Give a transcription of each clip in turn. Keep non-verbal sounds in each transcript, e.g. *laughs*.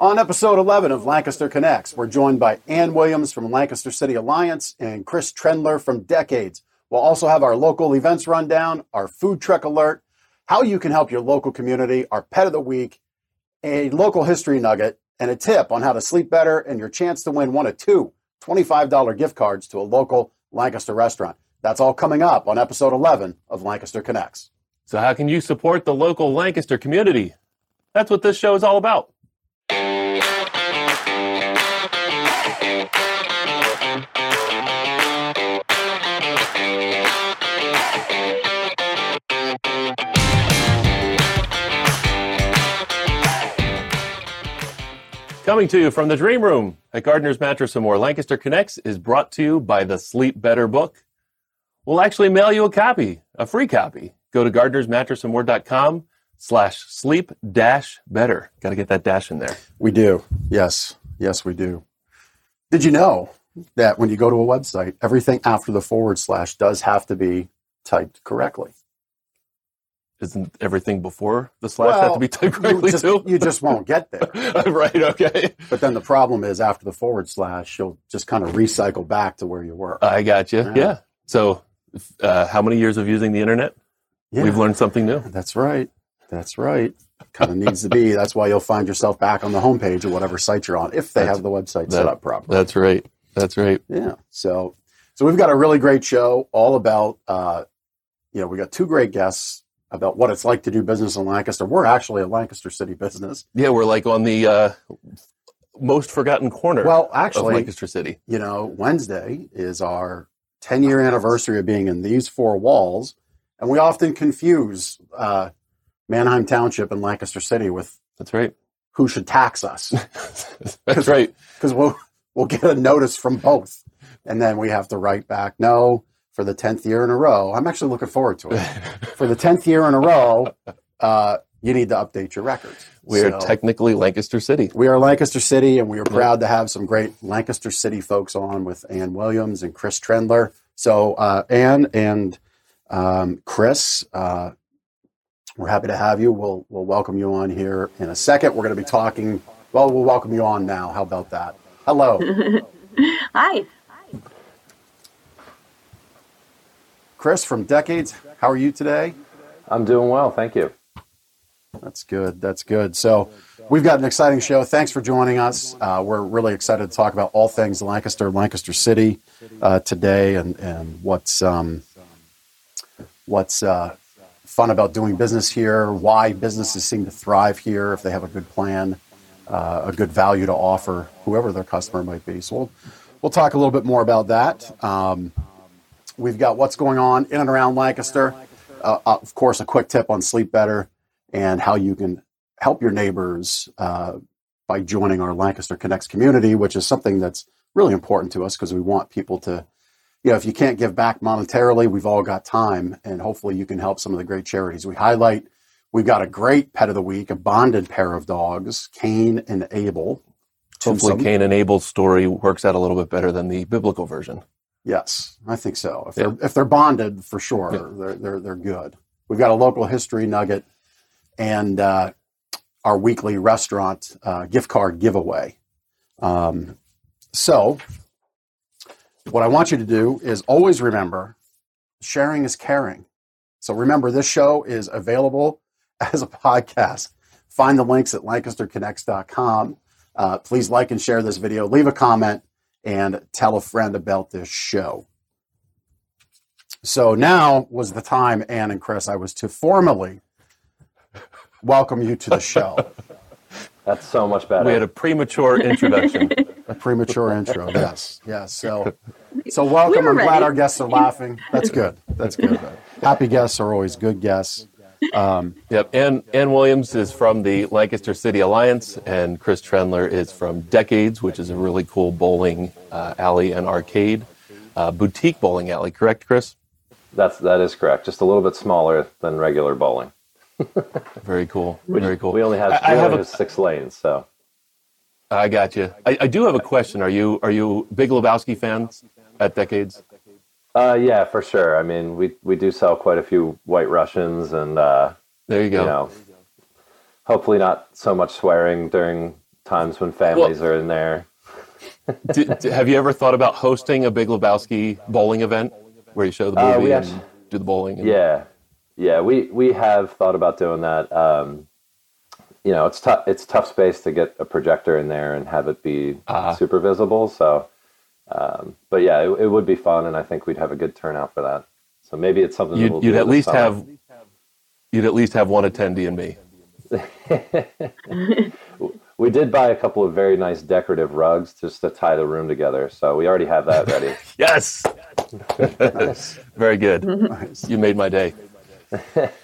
On episode 11 of Lancaster Connects, we're joined by Ann Williams from Lancaster City Alliance and Chris Trendler from Decades. We'll also have our local events rundown, our food truck alert, how you can help your local community, our pet of the week, a local history nugget, and a tip on how to sleep better and your chance to win one of two $25 gift cards to a local Lancaster restaurant. That's all coming up on episode 11 of Lancaster Connects. So, how can you support the local Lancaster community? That's what this show is all about. Coming to you from the Dream Room at Gardner's Mattress and More, Lancaster Connects is brought to you by the Sleep Better book. We'll actually mail you a copy, a free copy. Go to gardnersmattressandmore.com slash sleep dash better. Got to get that dash in there. We do. Yes. Yes, we do. Did you know that when you go to a website, everything after the forward slash does have to be typed correctly? Isn't everything before the slash have to be typed correctly you just, too? You just won't get there. *laughs* right, okay. But then the problem is after the forward slash, you'll just kind of recycle back to where you were. I got you. Yeah. Yeah. So, uh, how many years of using the internet? Yeah. We've learned something new. That's right. That's right. Kind of needs to be. That's why you'll find yourself back on the homepage of whatever site you're on if they That's- have the website that- set up properly. That's right. That's right. Yeah. So, so we've got a really great show all about, uh, you know, we got two great guests about what it's like to do business in Lancaster. We're actually a Lancaster City business. Yeah, we're like on the uh, most forgotten corner Well, of actually, Lancaster City. you know, Wednesday is our 10 year anniversary of being in these four walls. And we often confuse uh, Manheim Township and Lancaster City with That's right. who should tax us *laughs* That's right. because we'll, we'll get a notice from both. And then we have to write back, no, for the 10th year in a row. I'm actually looking forward to it. *laughs* for the 10th year in a row, uh, you need to update your records. We are So- technically Lancaster City. We are Lancaster City, and we are proud to have some great Lancaster City folks on with Ann Williams and Chris Trendler. So, uh, Ann and um, Chris, uh, we're happy to have you. We'll we'll welcome you on here in a second. We're going to be talking. Well, we'll welcome you on now. How about that? Hello, *laughs* Hi. Chris from Decades. How are you today? I'm doing well, thank you. That's good. That's good. So, we've got an exciting show. Thanks for joining us. Uh, we're really excited to talk about all things Lancaster, Lancaster City uh, today, and and what's um, what's uh, fun about doing business here. Why businesses seem to thrive here if they have a good plan, uh, a good value to offer, whoever their customer might be. So we'll we'll talk a little bit more about that. Um, we've got what's going on in and around Lancaster. Uh, of course, a quick tip on Sleep Better and how you can help your neighbors uh, by joining our Lancaster Connects community, which is something that's really important to us because we want people to, you know, if you can't give back monetarily, we've all got time, and hopefully you can help some of the great charities we highlight. We've got a great pet of the week, a bonded pair of dogs, Cain and Abel. Hopefully, Cain and Abel's story works out a little bit better than the biblical version. Yes, I think so. If they're if they're bonded, for sure, they're they're they're good. We've got a local history nugget and uh, our weekly restaurant uh, gift card giveaway. Um, so, what I want you to do is always remember, sharing is caring. So remember, this show is available *laughs* as a podcast. Find the links at lancasterconnects.com. Uh, please like and share this video. Leave a comment and tell a friend about this show. So now was the time, Ann and Chris, I was to formally welcome you to the show. *laughs* That's so much better. We had a premature introduction. *laughs* *laughs* A premature intro, yes, yes. So, so welcome. We I'm were glad our guests are laughing. That's good. That's good. Happy guests are always good guests. Um, Yep. Ann, Ann Williams is from the Lancaster City Alliance, and Chris Trendler is from Decades, which is a really cool bowling uh, alley and arcade, uh, boutique bowling alley. Correct, Chris? That's that is correct. Just a little bit smaller than regular bowling. *laughs* Very cool. We, Very cool. We only have, I, I we have only a, six lanes, so I got you. I, I do have a question. Are you are you big Lebowski fans at Decades? Uh, yeah, for sure. I mean, we we do sell quite a few White Russians, and uh, There you you go. know, hopefully not so much swearing during times when families well, are in there. *laughs* have you ever thought about hosting a Big Lebowski bowling event where you show the uh, movie uh, and actually, do the bowling? And... Yeah, yeah, we we have thought about doing that. Um, you know, it's tough. It's tough space to get a projector in there and have it be uh-huh. super visible. So, um, but yeah, it, it, would be fun, and I think we'd have a good turnout for that. So maybe it's something you'd, we'll you'd at least have. You'd at least have one attendee and me. *laughs* we did buy a couple of very nice decorative rugs just to tie the room together, so we already have that ready. *laughs* yes, *laughs* very good. Nice. You made my day.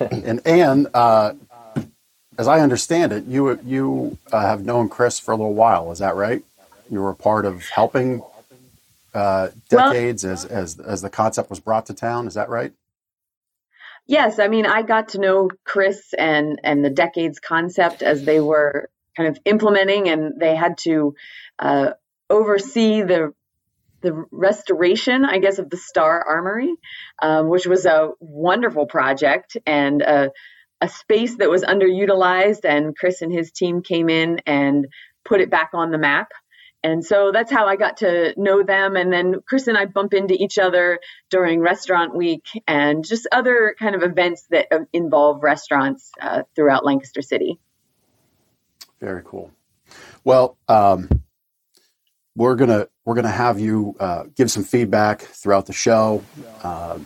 and Anne, uh, as I understand it, you you uh, have known Chris for a little while. Is that right? You were a part of helping uh, decades well, as as as the concept was brought to town. Is that right? Yes, I mean I got to know Chris and and the decades concept as they were kind of implementing, and they had to uh, oversee the the restoration, I guess, of the Stahr Armory, um, which was a wonderful project and a, a space that was underutilized. And Chris and his team came in and put it back on the map. And so that's how I got to know them. And then Chris and I bump into each other during restaurant week and just other kind of events that uh, involve restaurants uh, throughout Lancaster City. Very cool. Well, um, we're gonna we're gonna have you uh, give some feedback throughout the show. Uh,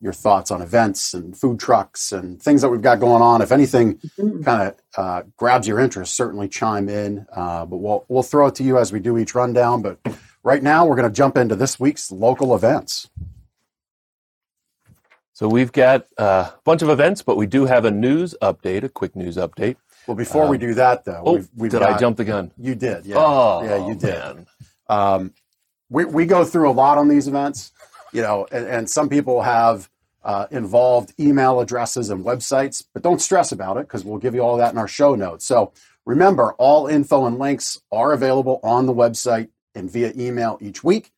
your thoughts on events and food trucks and things that we've got going on. If anything mm-hmm. kind of uh, grabs your interest, certainly chime in. Uh, but we'll we'll throw it to you as we do each rundown. But right now, we're going to jump into this week's local events. So we've got uh, a bunch of events, but we do have a news update, a quick news update. Well, before um, we do that, though, oh, we've, we've did got, I jump the gun? You did. Yeah. Oh, yeah, you did. Um, we we go through a lot on these events you know, and, and some people have uh, involved email addresses and websites, but don't stress about it because we'll give you all that in our show notes. So remember, all info and links are available on the website and via email each week.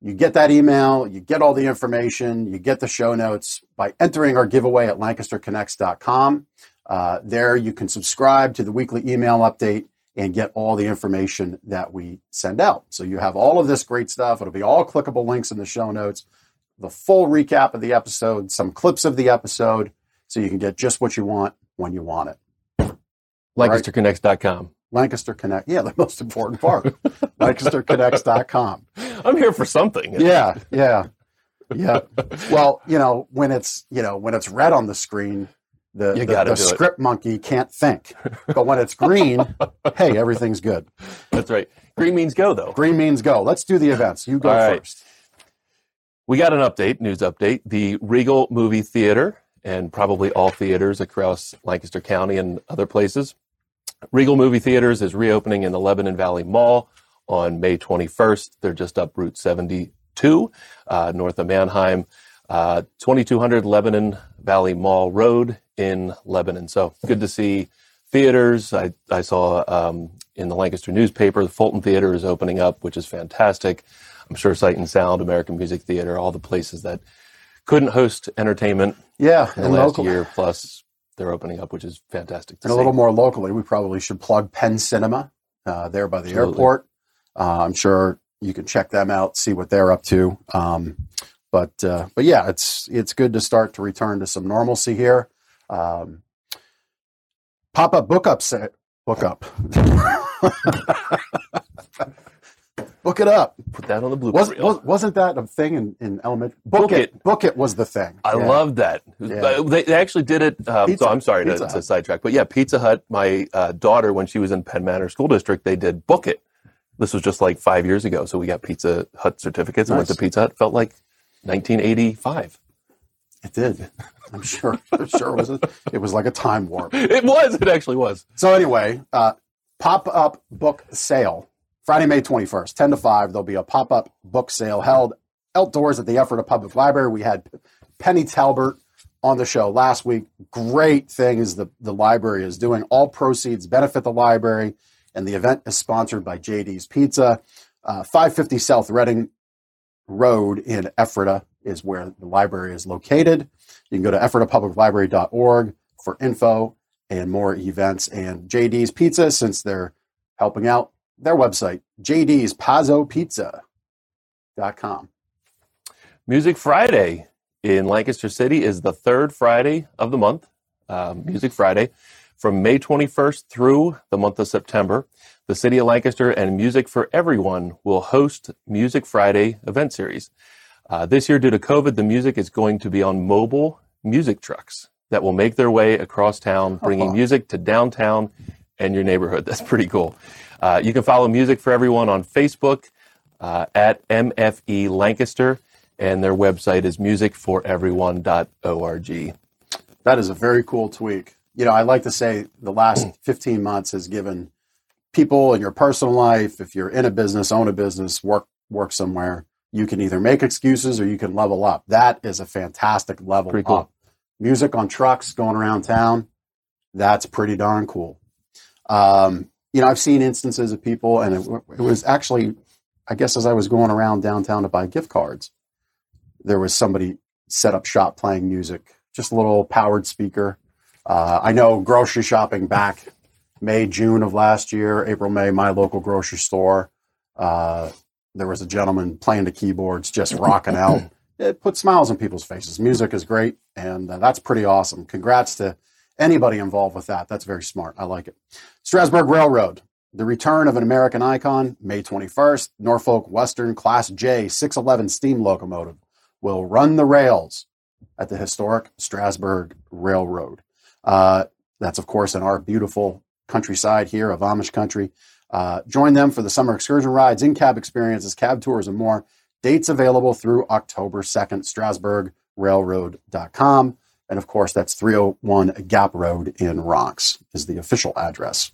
You get that email, you get all the information, you get the show notes by entering our giveaway at lancasterconnects.com. Uh, there you can subscribe to the weekly email update and get all the information that we send out. So you have all of this great stuff. It'll be all clickable links in the show notes, the full recap of the episode, some clips of the episode, so you can get just what you want when you want it. LancasterConnects.com. Lancaster Connect. Yeah, the most important part. *laughs* LancasterConnects.com. I'm here for something. Yeah, yeah. Yeah. Well, you know, when it's, you know, when it's red on the screen, the, the, the script it. monkey can't think. But when it's green, *laughs* hey, everything's good. That's right. Green means go, though. Green means go. Let's do the events. You go first. We got an update, news update. The Regal Movie Theater and probably all theaters across Lancaster County and other places. Regal Movie Theaters is reopening in the Lebanon Valley Mall on May 21st. They're just up Route 72, uh, north of Manheim, uh, 2200 Lebanon Valley Mall Road in Lebanon. So good to see theaters. I, I saw um, in the Lancaster newspaper the Fulton Theater is opening up, which is fantastic. I'm sure Sight and Sound, American Music Theater, all the places that couldn't host entertainment yeah, in the last local. year plus they're opening up, which is fantastic. and see. a little more locally, we probably should plug Penn Cinema uh, there by the Absolutely. airport. Uh, I'm sure you can check them out, see what they're up to. Um, but uh, but yeah, it's it's good to start to return to some normalcy here. Um, pop up book up set book up. *laughs* book it up. Put that on the blue. Was, not that a thing in, in elementary? Book, book it. it. Book it was the thing. I yeah. love that. Yeah. They, they actually did it. Um, so I'm sorry to, to, sidetrack, but yeah, Pizza Hut. My uh, daughter, when she was in Penn Manor School District, they did book it. This was just like five years ago, so we got Pizza Hut certificates nice. and went to Pizza Hut. Felt like 1985. It did. I'm sure. I'm sure it was. A, it was like a time warp. It was. It actually was. So anyway, uh, pop up book sale Friday, May 21st, 10 to 5. There'll be a pop up book sale held outdoors at the Ephrata Public Library. We had Penny Talbert on the show last week. Great thing is the the library is doing. All proceeds benefit the library, and the event is sponsored by JD's Pizza. Uh, 550 South Reading Road in Ephrata is where the library is located. You can go to ephratapubliclibrary.org for info and more events. And JD's Pizza, since they're helping out, their website, JD's Pazzo Pizza.com. Music Friday in Lancaster City is the third Friday of the month, um, Music Friday, from May 21st through the month of September. The City of Lancaster and Music for Everyone will host Music Friday event series. Uh, this year, due to COVID, the music is going to be on mobile music trucks that will make their way across town, bringing music to downtown and your neighborhood. *laughs* That's pretty cool. Uh, you can follow Music for Everyone on Facebook uh, at MFE Lancaster, and their website is musicforeveryone.org. That is a very cool tweak. You know, I like to say the last *clears throat* 15 months has given people in your personal life, if you're in a business, own a business, work work somewhere, you can either make excuses or you can level up. That is a fantastic level Pretty cool. up. Music on trucks going around town, that's pretty darn cool. Um, you know, I've seen instances of people, and it, it was actually, I guess, as I was going around downtown to buy gift cards, there was somebody set up shop playing music, just a little powered speaker. Uh, I know grocery shopping back May, June of last year, April, May, my local grocery store. Uh, there was a gentleman playing the keyboards, just rocking out. *laughs* It put smiles on people's faces. Music is great, and uh, that's pretty awesome. Congrats to anybody involved with that. That's very smart. I like it. Strasburg Railroad, the return of an American icon, May 21st. Norfolk Western Class J 611 steam locomotive will run the rails at the historic Strasburg Railroad. Uh, that's, of course, in our beautiful countryside here of Amish country. Uh, join them for the summer excursion rides, in cab experiences, cab tours, and more. Dates available through October 2nd, StrasburgRailroad.com. And of course, that's 301 Gap Road in Ronks, is the official address.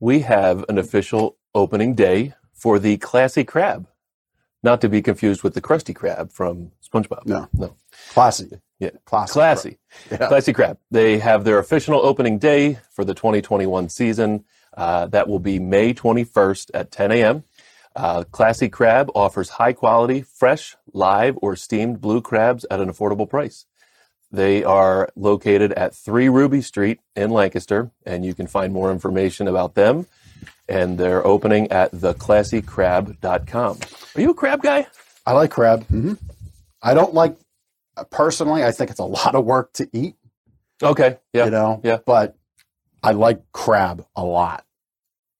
We have an official opening day for the Classy Crab, not to be confused with the Krusty Krab from SpongeBob. No. no, Classy. Yeah. Classy. Classy. Yeah. Classy Crab. They have their official opening day for the 2021 season. Uh, that will be May 21st at 10 a.m. Uh, Classy Crab offers high quality, fresh, live, or steamed blue crabs at an affordable price. They are located at 3 Ruby Street in Lancaster, and you can find more information about them and they're opening at theclassycrab.com. Are you a crab guy? I like crab. hmm I don't like, personally, I think it's a lot of work to eat, Okay. Yeah. you know? yeah. But I like crab a lot.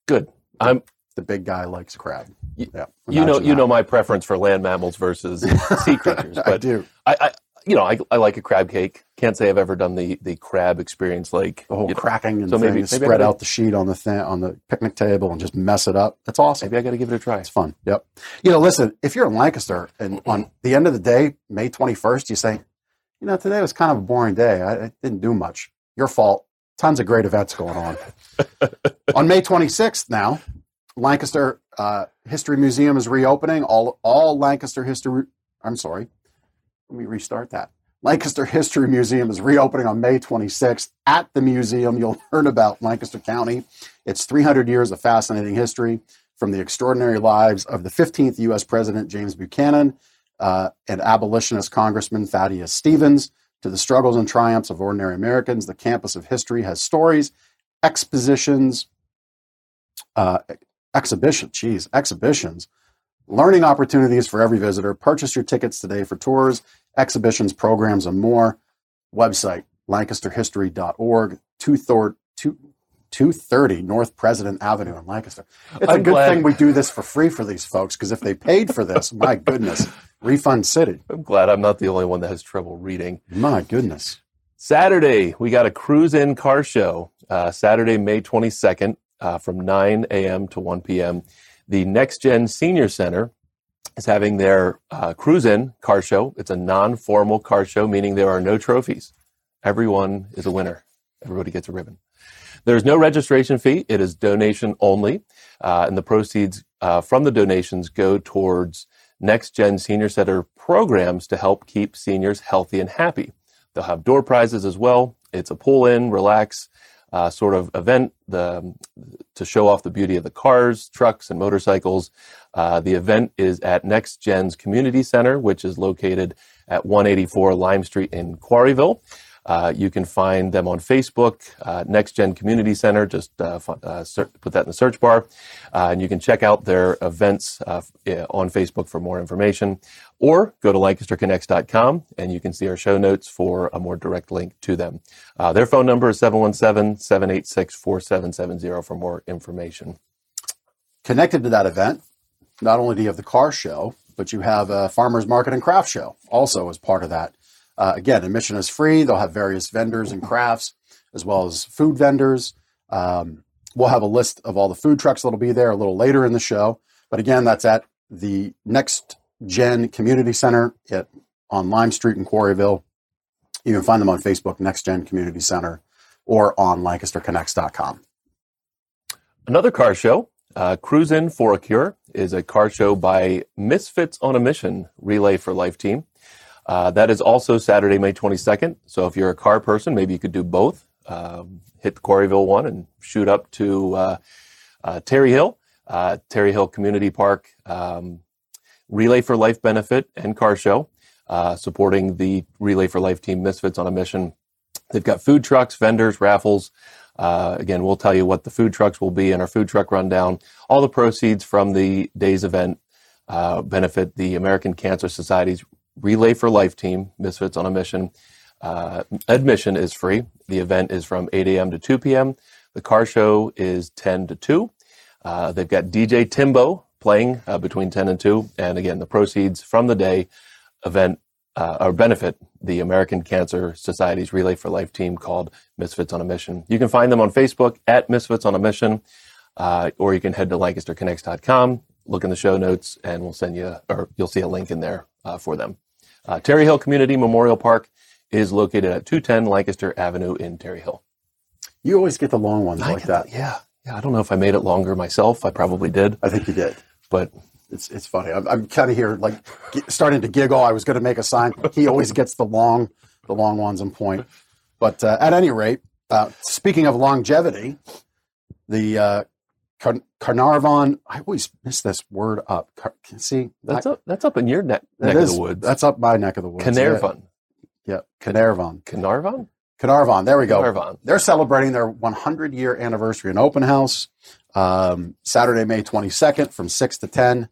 Good. I'm The big guy likes crab. Y- yeah. you know you know my preference for land mammals versus *laughs* sea creatures, I but do. I, I you know I, I like a crab cake. Can't say I've ever done the the crab experience like The whole you know, cracking and so maybe- maybe spread out the sheet on the thing, on the picnic table and just mess it up. That's awesome. maybe I got to give it a try. It's fun. Yep. You know, listen, if you're in Lancaster and on the end of the day, May 21st, you say, you know, today was kind of a boring day. I, I didn't do much. Your fault. Tons of great events going on. on May 26th now, Lancaster uh, History Museum is reopening. All, all Lancaster History, I'm sorry, let me restart that. Lancaster History Museum is reopening on May 26th. At the museum, you'll *laughs* learn about Lancaster County, its 300 years of fascinating history, from the extraordinary lives of the 15th U.S. President James Buchanan uh, and abolitionist Congressman Thaddeus Stevens to the struggles and triumphs of ordinary Americans. The campus of history has stories, expositions, uh, exhibition, geez, exhibitions, learning opportunities for every visitor. Purchase your tickets today for tours, exhibitions, programs, and more. Website, lancasterhistory.org, 230 North President Avenue in Lancaster. It's a I'm good glad- thing we do this for free for these folks because if they paid for this, my goodness, refund city. I'm glad I'm not the only one that has trouble reading. My goodness. Saturday, we got a cruise in car show. Uh, Saturday, May 22nd, uh, from 9 a.m. to 1 p.m. The Next Gen Senior Center is having their uh, cruise in car show. It's a non formal car show, meaning there are no trophies. Everyone is a winner, everybody gets a ribbon. There's no registration fee, it is donation only. Uh, and the proceeds uh, from the donations go towards Next Gen Senior Center programs to help keep seniors healthy and happy. They'll have door prizes as well. It's a pull in, relax uh, sort of event the, to show off the beauty of the cars, trucks, and motorcycles. Uh, the event is at Next Gen's Community Center, which is located at 184 Lime Street in Quarryville. Uh, you can find them on Facebook, uh, Next Gen Community Center. Just uh, uh put that in the search bar, uh, and you can check out their events on Facebook for more information. Or go to LancasterConnects.com and you can see our show notes for a more direct link to them. their phone number is 717 786 4770 for more information. Connected to that event, not only do you have the car show, but you have a farmers market and craft show also as part of that. Uh, again, admission is free. They'll have various vendors and crafts, as well as food vendors. Um, we'll have a list of all the food trucks that'll be there a little later in the show. But again, that's at the Next Gen Community Center at, on Lime Street in Quarryville. You can find them on Facebook, Next Gen Community Center, or on LancasterConnects.com. Another car show, uh, Cruise In for a Cure, is a car show by Misfits on a Mission Relay for Life team. Uh, that is also Saturday, May 22nd. So if you're a car person, maybe you could do both. Um, hit the Quarryville one and shoot up to uh, uh, Terre Hill, uh, Terre Hill Community Park, um, Relay for Life benefit and car show, uh, supporting the Relay for Life team Misfits on a Mission. They've got food trucks, vendors, raffles. Uh, again, we'll tell you what the food trucks will be in our food truck rundown. All the proceeds from the day's event benefit the American Cancer Society's Relay for Life team, Misfits on a Mission. Uh, admission is free. The event is from 8 a.m. to 2 p.m. The car show is 10 to 2. Uh, they've got DJ Timbo playing uh, between 10 and 2. And again, the proceeds from the day event uh, or benefit the American Cancer Society's Relay for Life team called Misfits on a Mission. You can find them on Facebook at Misfits on a Mission, uh, or you can head to LancasterConnects.com, look in the show notes, and we'll send you, or you'll see a link in there uh, for them. Uh, Terre Hill Community Memorial Park is located at 210 Lancaster Avenue in Terre Hill. You always get the long ones I like that. Yeah. Yeah. I don't know if I made it longer myself. I probably did. I think you did. But it's it's funny. I'm, I'm kind of here like starting to giggle. I was going to make a sign. He always gets the long the long ones in point. But uh, at any rate, uh, speaking of longevity, the uh, Car- Carnarvon. I always miss this word up. Car- see, that's I, up. That's up in your neck, neck is, of the woods. That's up my neck of the woods. Carnarvon. Yeah, Carnarvon. Carnarvon. Caernarfon. There we go. Carnarvon. They're celebrating their 100 year anniversary in open house. Um, Saturday, May 22nd, from 6 to 10,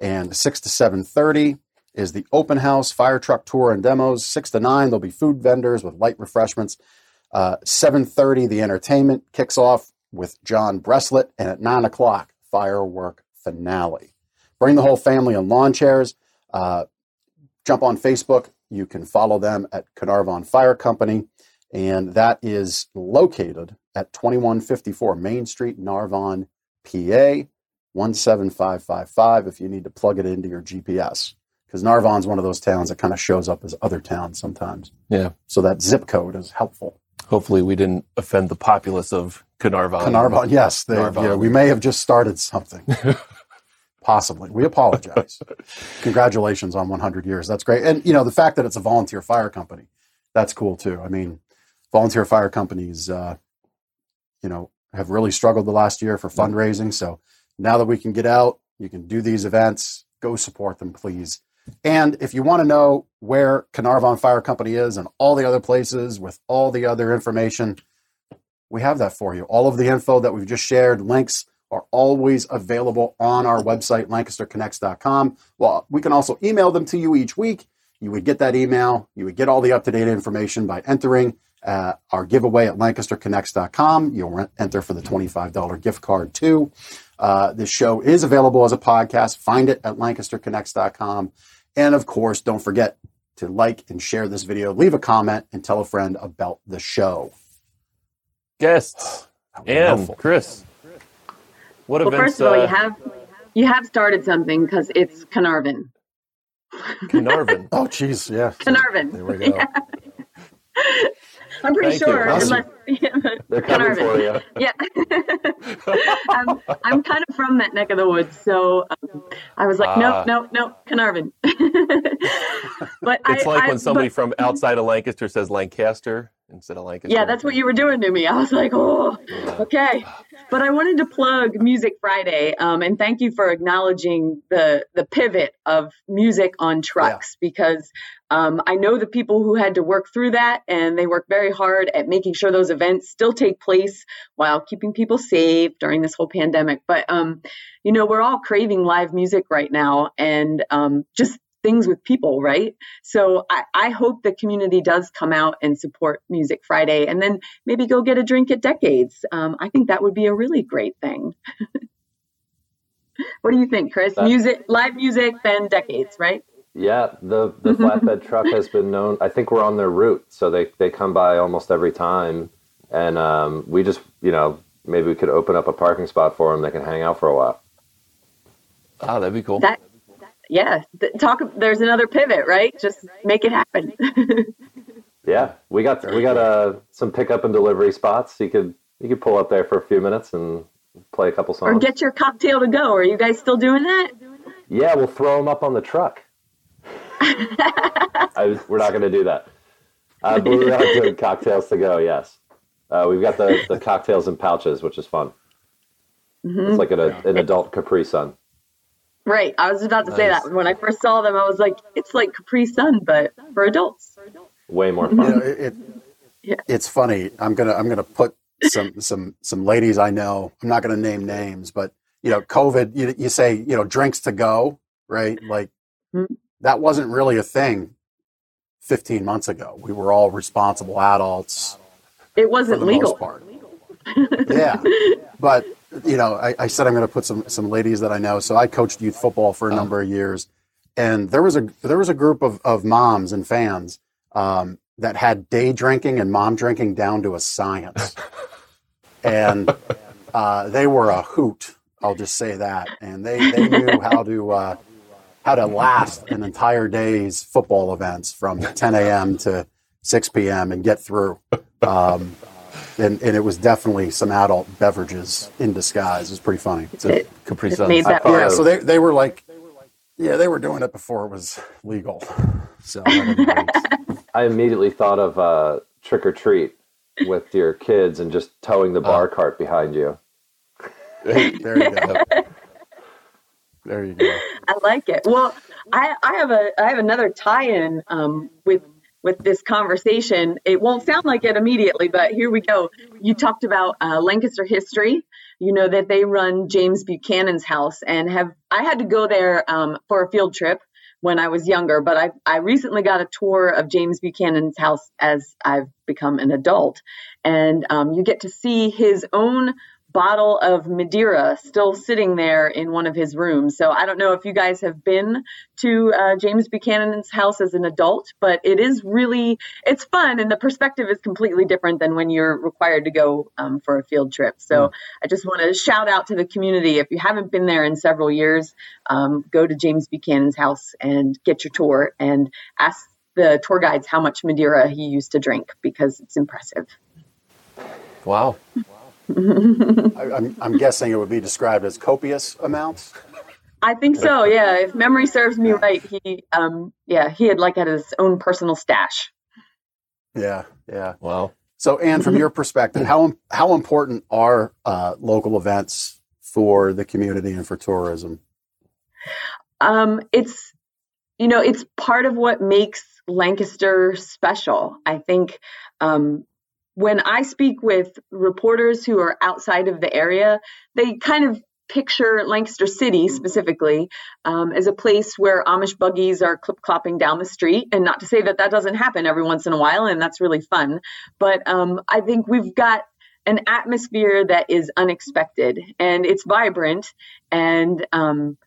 and 6 to 7:30 is the open house fire truck tour and demos. 6 to 9, there'll be food vendors with light refreshments. Uh, 7:30, the entertainment kicks off with John Breslett, and at 9 o'clock, firework finale. Bring the whole family on lawn chairs. Uh, jump on Facebook. You can follow them at Caernarvon Fire Company, and that is located at 2154 Main Street, Narvon, PA, 17555 if you need to plug it into your GPS. Because Narvon's one of those towns that kind of shows up as other towns sometimes. Yeah. So that zip code is helpful. Hopefully, we didn't offend the populace of Caernarvon. Caernarvon, yes. They, yeah, we may have just started something. *laughs* Possibly. We apologize. Congratulations on 100 years. That's great. And, you know, the fact that it's a volunteer fire company, that's cool too. I mean, volunteer fire companies, uh, you know, have really struggled the last year for fundraising. So now that we can get out, you can do these events, go support them, please. And if you want to know where Caernarvon Fire Company is and all the other places with all the other information, we have that for you. All of the info that we've just shared, links are always available on our website, lancasterconnects.com. Well, we can also email them to you each week. You would get that email. You would get all the up to date information by entering uh, our giveaway at lancasterconnects.com. You'll enter for the $25 gift card too. Uh, this show is available as a podcast. Find it at lancasterconnects.com. And of course, don't forget to like and share this video, leave a comment, and tell a friend about the show guests, and Chris. What well, events, first of all, uh, you have you have started something because it's Caernarvon. Caernarvon. *laughs* oh, jeez, yeah. Caernarvon. There we go. Yeah. *laughs* I'm pretty Thank sure. Unless, *laughs* yeah, They're coming for you. *laughs* Yeah. *laughs* I'm, I'm kind of from that neck of the woods, so um, I was like, uh, nope, nope, nope, Caernarvon. but it's I, like I, when somebody but, from outside of Lancaster says Lancaster instead of like Yeah, that's what you were doing to me. *laughs* I was like, oh, yeah. okay. But I wanted to plug Music Friday, um, and thank you for acknowledging the the pivot of music on trucks yeah. because um, I know the people who had to work through that, and they work very hard at making sure those events still take place while keeping people safe during this whole pandemic. But um, you know, we're all craving live music right now, and um, just things with people, right? So I, I, hope the community does come out and support Music Friday and then maybe go get a drink at Decades. Um, I think that would be a really great thing. *laughs* what do you think, Chris? That's, music, live music, then Decades, right? Yeah, the, the flatbed truck has been known. I think we're on their route. So they, they come by almost every time. And um, we just, you know, maybe we could open up a parking spot for them. They can hang out for a while. Oh, that'd be cool. That yeah, talk. There's another pivot, right? Just make it happen. *laughs* yeah, we got we got uh, some pickup and delivery spots. You could you could pull up there for a few minutes and play a couple songs, or get your cocktail to go. Are you guys still doing that? Yeah, we'll throw them up on the truck. *laughs* I, we're not going to do that. Uh, but we're doing cocktails to go. Yes, uh, we've got the, the cocktails in pouches, which is fun. Mm-hmm. It's like an, an adult Capri Sun. Right. I was about to nice. say that. When I first saw them, I was like, it's like Capri Sun, but for adults. Way more fun. You know, it, yeah. It's funny. I'm gonna I'm gonna put some some some ladies I know. I'm not gonna name names, but you know, COVID. You, you say you know drinks to go, right? Like mm-hmm. that wasn't really a thing 15 months ago. We were all responsible adults. It wasn't legal. part. *laughs* yeah, but you know, I, I said I'm going to put some some ladies that I know. So I coached youth football for a oh. number of years, and there was a there was a group of of moms and fans um, that had day drinking and mom drinking down to a science, *laughs* and uh, they were a hoot. I'll just say that, and they they knew how to. Uh, how to last an entire day's football events from 10 a.m. to 6 p.m. and get through. Um, and, and it was definitely some adult beverages in disguise. It was pretty funny. It's a Capri Sun. Made that yeah, so they, they were like, yeah, they were doing it before it was legal. So *laughs* I immediately thought of uh, trick or treat with your kids and just towing the bar uh, cart behind you. there you go. There you go. I like it. Well, I, I have a I have another tie-in um, with with this conversation. It won't sound like it immediately, but here we go. You talked about uh, Lancaster history. You know that they run James Buchanan's house, and have I had to go there um, for a field trip when I was younger, but I I recently got a tour of James Buchanan's house as I've become an adult, and um, you get to see his own bottle of Madeira still sitting there in one of his rooms. So I don't know if you guys have been to uh, James Buchanan's house as an adult, but it is really it's fun, and the perspective is completely different than when you're required to go um, for a field trip. So mm. I just want to shout out to the community. If you haven't been there in several years, um, go to James Buchanan's house and get your tour and ask the tour guides how much Madeira he used to drink because it's impressive. Wow. I, I'm, I'm guessing it would be described as copious amounts. I think so. Yeah, if memory serves me right, he um yeah he had like had his own personal stash. Yeah, yeah. Wow. So, Anne, from your perspective, how how important are uh, local events for the community and for tourism? Um, it's you know it's part of what makes Lancaster special. I think um, when I speak with reporters who are outside of the area, they kind of picture Lancaster City specifically um, as a place where Amish buggies are clip clopping down the street. And not to say that that doesn't happen every once in a while, and that's really fun. But um, I think we've got an atmosphere that is unexpected and it's vibrant, and um,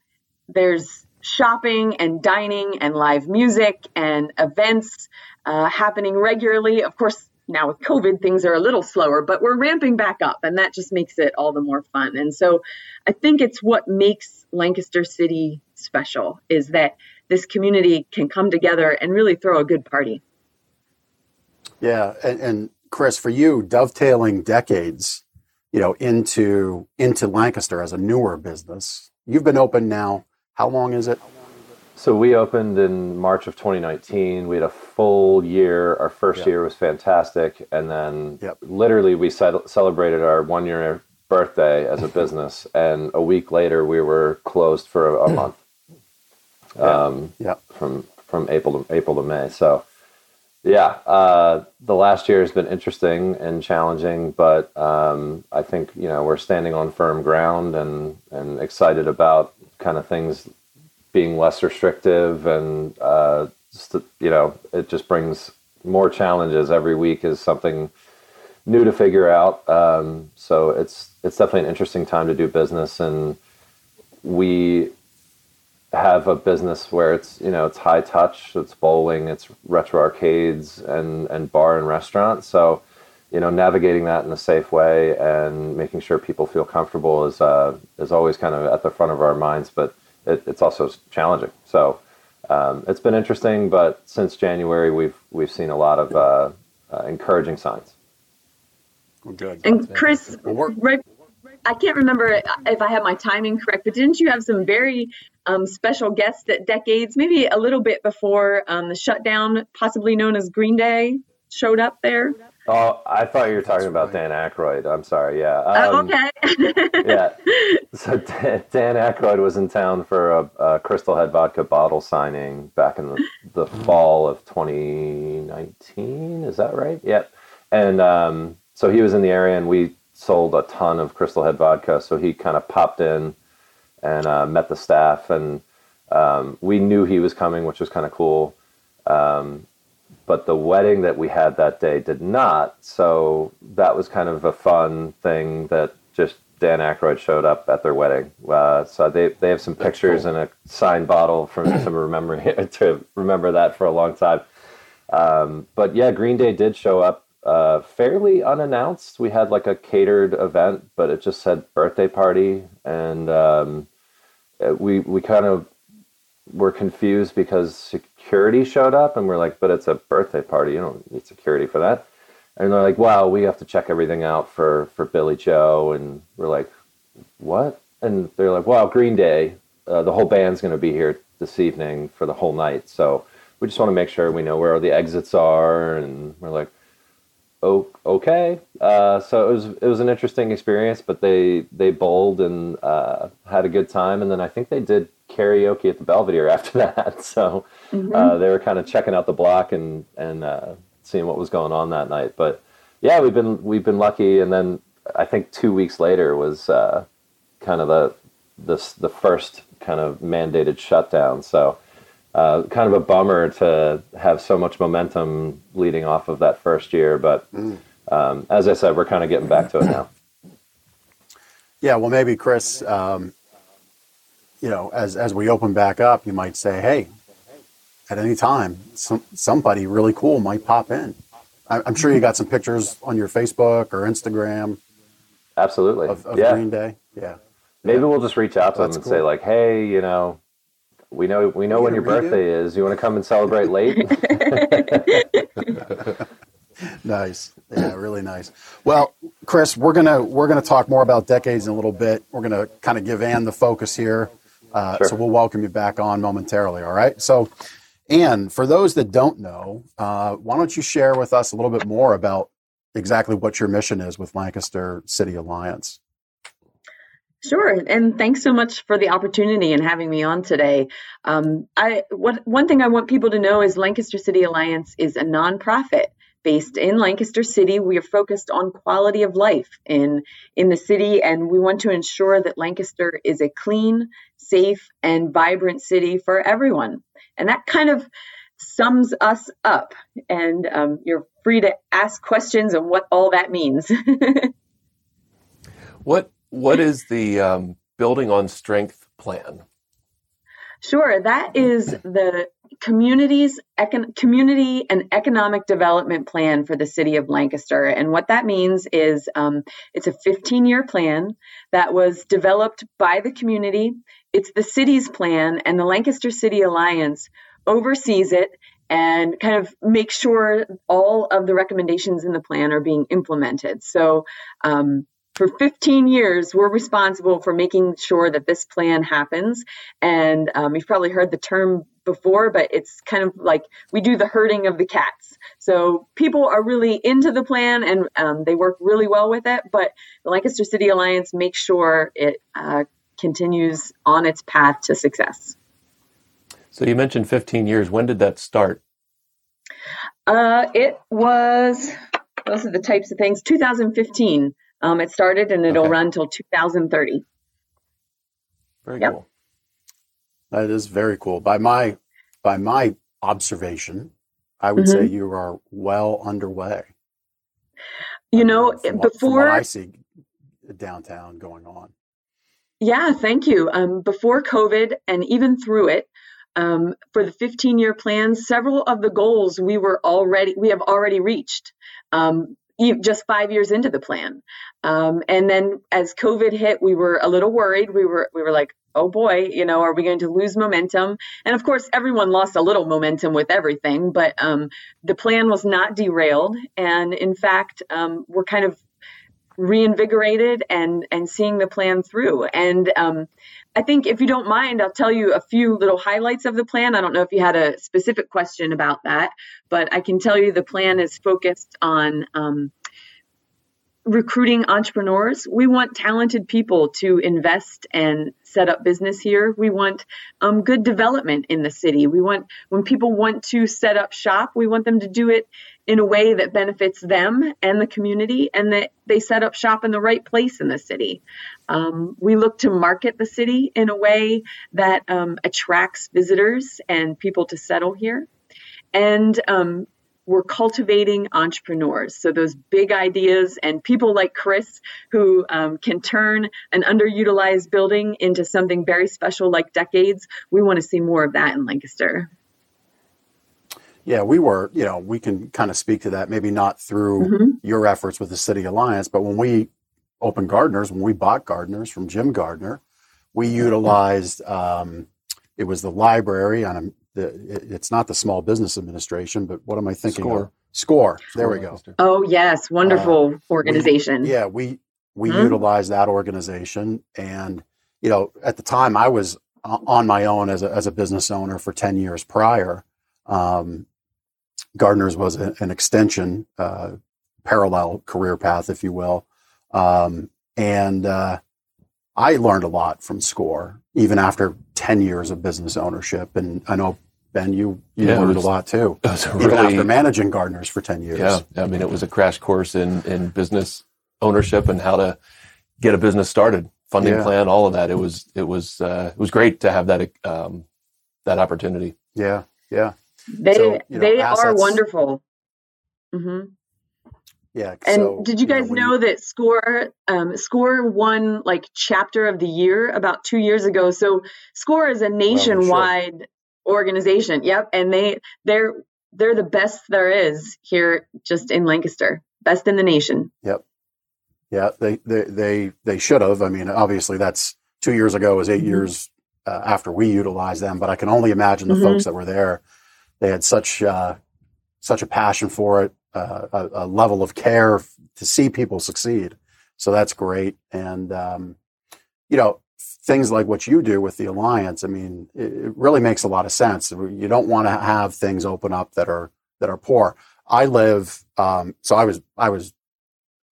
there's shopping and dining and live music and events uh, happening regularly. Of course, now with COVID, things are a little slower, but we're ramping back up, and that just makes it all the more fun. And so I think it's what makes Lancaster City special is that this community can come together and really throw a good party. Yeah, and, and Chris, for you, dovetailing decades, you know, into into Lancaster as a newer business, you've been open now. How long is it? So we opened in March of 2019. We had a full year. Our first yep. year was fantastic, and then yep. literally we celebrated our one year birthday as a *laughs* business, and a week later we were closed for a, a *clears throat* month. Um, yeah. From from April to April to May. So yeah, uh, the last year has been interesting and challenging, but um, I think you know we're standing on firm ground and and excited about kind of things being less restrictive and uh, you know it just brings more challenges every week is something new to figure out. Um, so it's it's definitely an interesting time to do business, and we have a business where it's you know it's high touch, it's bowling, it's retro arcades, and and bar and restaurant. So you know navigating that in a safe way and making sure people feel comfortable is uh, is always kind of at the front of our minds, but it, it's also challenging. So. Um, it's been interesting, but since January, we've we've seen a lot of uh, uh, encouraging signs. Good. And Chris, right, I can't remember if I have my timing correct, but didn't you have some very um, special guests at Decades, maybe a little bit before um, the shutdown, possibly known as Green Day, showed up there? Oh, I thought you were talking about Dan Aykroyd. I'm sorry. Yeah. Oh, um, oh, okay. *laughs* yeah. So Dan, Dan Aykroyd was in town for a, a, Crystal Head vodka bottle signing back in the, the fall of 2019. Is that right? Yep. And um, so he was in the area, and we sold a ton of Crystal Head vodka. So he kind of popped in and uh, met the staff, and um, we knew he was coming, which was kind of cool. Um, but the wedding that we had that day did not. So that was kind of a fun thing that just Dan Aykroyd showed up at their wedding. Uh, so they, they have some That's pictures cool. and a signed bottle from *clears throat* to remember *laughs* to remember that for a long time. Um, but yeah, Green Day did show up uh, fairly unannounced. We had like a catered event, but it just said birthday party, and um, uh, we we kind of were confused because security showed up, and we're like, "But it's a birthday party. You don't need security for that." And they're like, "Wow, we have to check everything out for for Billie Joe," and we're like, "What?" And they're like, "Well, Green Day, uh, the whole band's going to be here this evening for the whole night, so." We just want to make sure we know where all the exits are, and we're like, okay. Uh, so it was it was an interesting experience, but they they bowled and uh, had a good time, and then I think they did karaoke at the Belvedere after *laughs* that. So mm-hmm. uh, they were kind of checking out the block and and uh, seeing what was going on that night. But yeah, we've been we've been lucky, and then I think two weeks later was uh, kind of the the the first kind of mandated shutdown. So uh, kind of a bummer to have so much momentum leading off of that first year. But mm. um, as I said, we're kind of getting back to it now. Yeah, well, maybe Chris, um, you know, as as we open back up, you might say, "Hey, at any time, some, somebody really cool might pop in." I, am sure you mm-hmm. got some pictures on your Facebook or Instagram. Absolutely, of, of yeah. Green Day. Yeah, maybe yeah. we'll just reach out to That's them and cool. say, like, "Hey, you know, we know we know when your birthday is. You want to come and celebrate late? *laughs* nice. Yeah, really nice. Well, Chris, we're gonna we're gonna talk more about decades in a little bit. We're gonna kind of give Ann the focus here. Uh, sure. So we'll welcome you back on momentarily. All right. So, Ann, for those that don't know, uh, why don't you share with us a little bit more about exactly what your mission is with Lancaster City Alliance? Sure, and thanks so much for the opportunity and having me on today. Um, I what one thing I want people to know is Lancaster City Alliance is a nonprofit based in Lancaster City. We are focused on quality of life in in the city, and we want to ensure that Lancaster is a clean, safe, and vibrant city for everyone. And that kind of sums us up. And um, you're free to ask questions on what all that means. *laughs* what what is the um, building on strength plan? Sure, that is the community's econ- community and economic development plan for the city of Lancaster. And what that means is um, it's a 15 year plan that was developed by the community. It's the city's plan, and the Lancaster City Alliance oversees it and kind of make sure all of the recommendations in the plan are being implemented. So, um, for 15 years, we're responsible for making sure that this plan happens. And um, you've probably heard the term before, but it's kind of like we do the herding of the cats. So people are really into the plan and um, they work really well with it. But the Lancaster City Alliance makes sure it uh, continues on its path to success. So you mentioned 15 years. When did that start? Uh, it was, those are the types of things, 2015. Um, it started and it'll okay. run till 2030. Very yep. cool. That is very cool. By my by my observation, I would mm-hmm. say you are well underway. You know, what, before I see downtown going on. Yeah, thank you. Um, before COVID and even through it, um, for the 15 year plan, several of the goals we were already we have already reached. Um, just five years into the plan. Um, and then as COVID hit, we were a little worried. We were we were like, oh boy, you know, are we going to lose momentum? And of course, everyone lost a little momentum with everything, but um, the plan was not derailed. And in fact, um, we're kind of reinvigorated and and seeing the plan through. And um, I think if you don't mind, I'll tell you a few little highlights of the plan. I don't know if you had a specific question about that, but I can tell you the plan is focused on um, recruiting entrepreneurs. We want talented people to invest and set up business here. We want um, good development in the city. We want when people want to set up shop, we want them to do it in a way that benefits them and the community, and that they set up shop in the right place in the city. Um, we look to market the city in a way that um, attracts visitors and people to settle here. And um, we're cultivating entrepreneurs. So those big ideas and people like Chris who um, can turn an underutilized building into something very special like decades. We want to see more of that in Lancaster. Yeah, we were, you know, we can kind of speak to that, maybe not through mm-hmm. your efforts with the City Alliance, but when we opened Gardner's, when we bought Gardner's from Jim Gardner, we utilized, um, it was the library on a the, it's not the Small Business Administration, but what am I thinking? Score. Of? Score. There we go. Oh yes, wonderful uh, organization. We, yeah, we we mm-hmm. utilize that organization, and you know, at the time I was on my own as a as a business owner for ten years prior. Um, Gardner's was a, an extension, uh, parallel career path, if you will, um, and uh, I learned a lot from Score, even after 10 years of business ownership. And I know, Ben, you, you yeah, learned was, a lot too. It was really, even after managing Gardner's for 10 years. Yeah. I mean, it was a crash course in, in business ownership and how to get a business started, funding yeah. plan, all of that. It was, it was, uh, it was great to have that, um, that opportunity. Yeah. Yeah. They, so, you know, they assets, are wonderful. Mm-hmm. Yeah. And so, did you guys you know, know that Score um, Score won like chapter of the year about two years ago? So Score is a nationwide well, organization. Yep, and they they're they're the best there is here just in Lancaster, best in the nation. Yep. Yeah, they they they they should have. I mean, obviously that's two years ago was 8 mm-hmm. years uh, after we utilized them, but I can only imagine the mm-hmm. folks that were there. They had such uh, such a passion for it uh, a, a, level of care to see people succeed. So that's great. And, um, you know, things like what you do with the alliance, I mean, it, it really makes a lot of sense. You don't want to have things open up that are, that are poor. I live, um, so I was, I was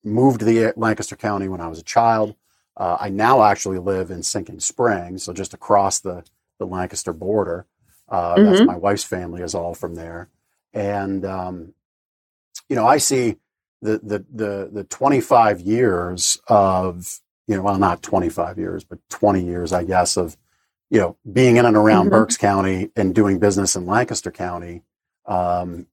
moved to the Lancaster County when I was a child. Uh, I now actually live in Sinking Springs, so just across the, the Lancaster border. Uh, mm-hmm. That's my wife's family is all from there. And, um, you know, I see the the the the 25 years of you know, well, not 25 years, but 20 years, I guess, of you know being in and around mm-hmm. Berks County and doing business in Lancaster County. Um,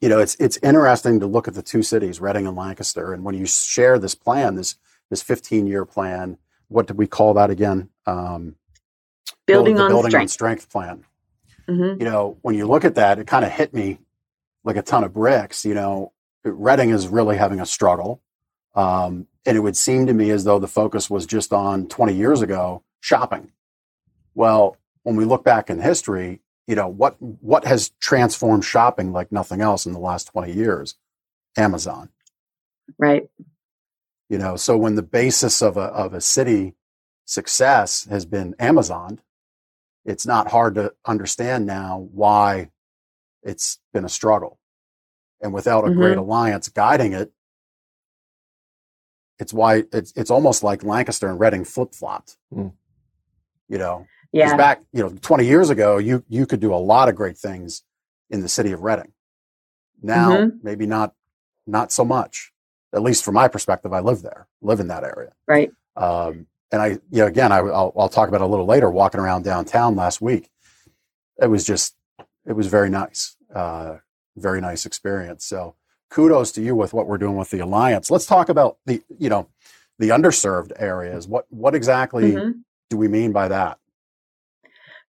you know, it's it's interesting to look at the two cities, Reading and Lancaster, and when you share this plan, this this 15 year plan, what did we call that again? Um, building, on, building strength. on strength plan. Mm-hmm. You know, when you look at that, it kind of hit me like a ton of bricks. You know, Reading is really having a struggle. Um, and it would seem to me as though the focus was just on 20 years ago shopping. Well, when we look back in history, you know, what, what has transformed shopping like nothing else in the last 20 years? Amazon. Right. You know, so when the basis of a of a city success has been Amazon, it's not hard to understand now why it's been a struggle. And without a mm-hmm. great alliance guiding it, it's why it's it's almost like Lancaster and Reading flip flopped. Mm. You know, yeah. Back you know, twenty years ago, you you could do a lot of great things in the city of Reading. Now, mm-hmm. maybe not not so much. At least from my perspective, I live there, live in that area. Right. Um, and I, you know, again, I, will I'll talk about it a little later. Walking around downtown last week, it was just, it was very nice, uh, very nice experience. So kudos to you with what we're doing with the alliance. Let's talk about the, you know, the underserved areas. What what exactly mm-hmm. do we mean by that?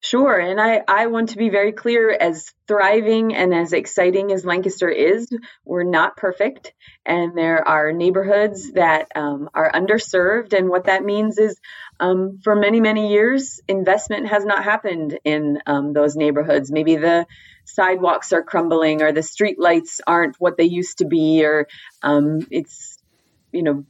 Sure. And I, I want to be very clear as thriving and as exciting as Lancaster is, we're not perfect. And there are neighborhoods that um, are underserved. And what that means is um, for many, many years, investment has not happened in um, those neighborhoods. Maybe the sidewalks are crumbling or the street lights aren't what they used to be, or um, it's, you know,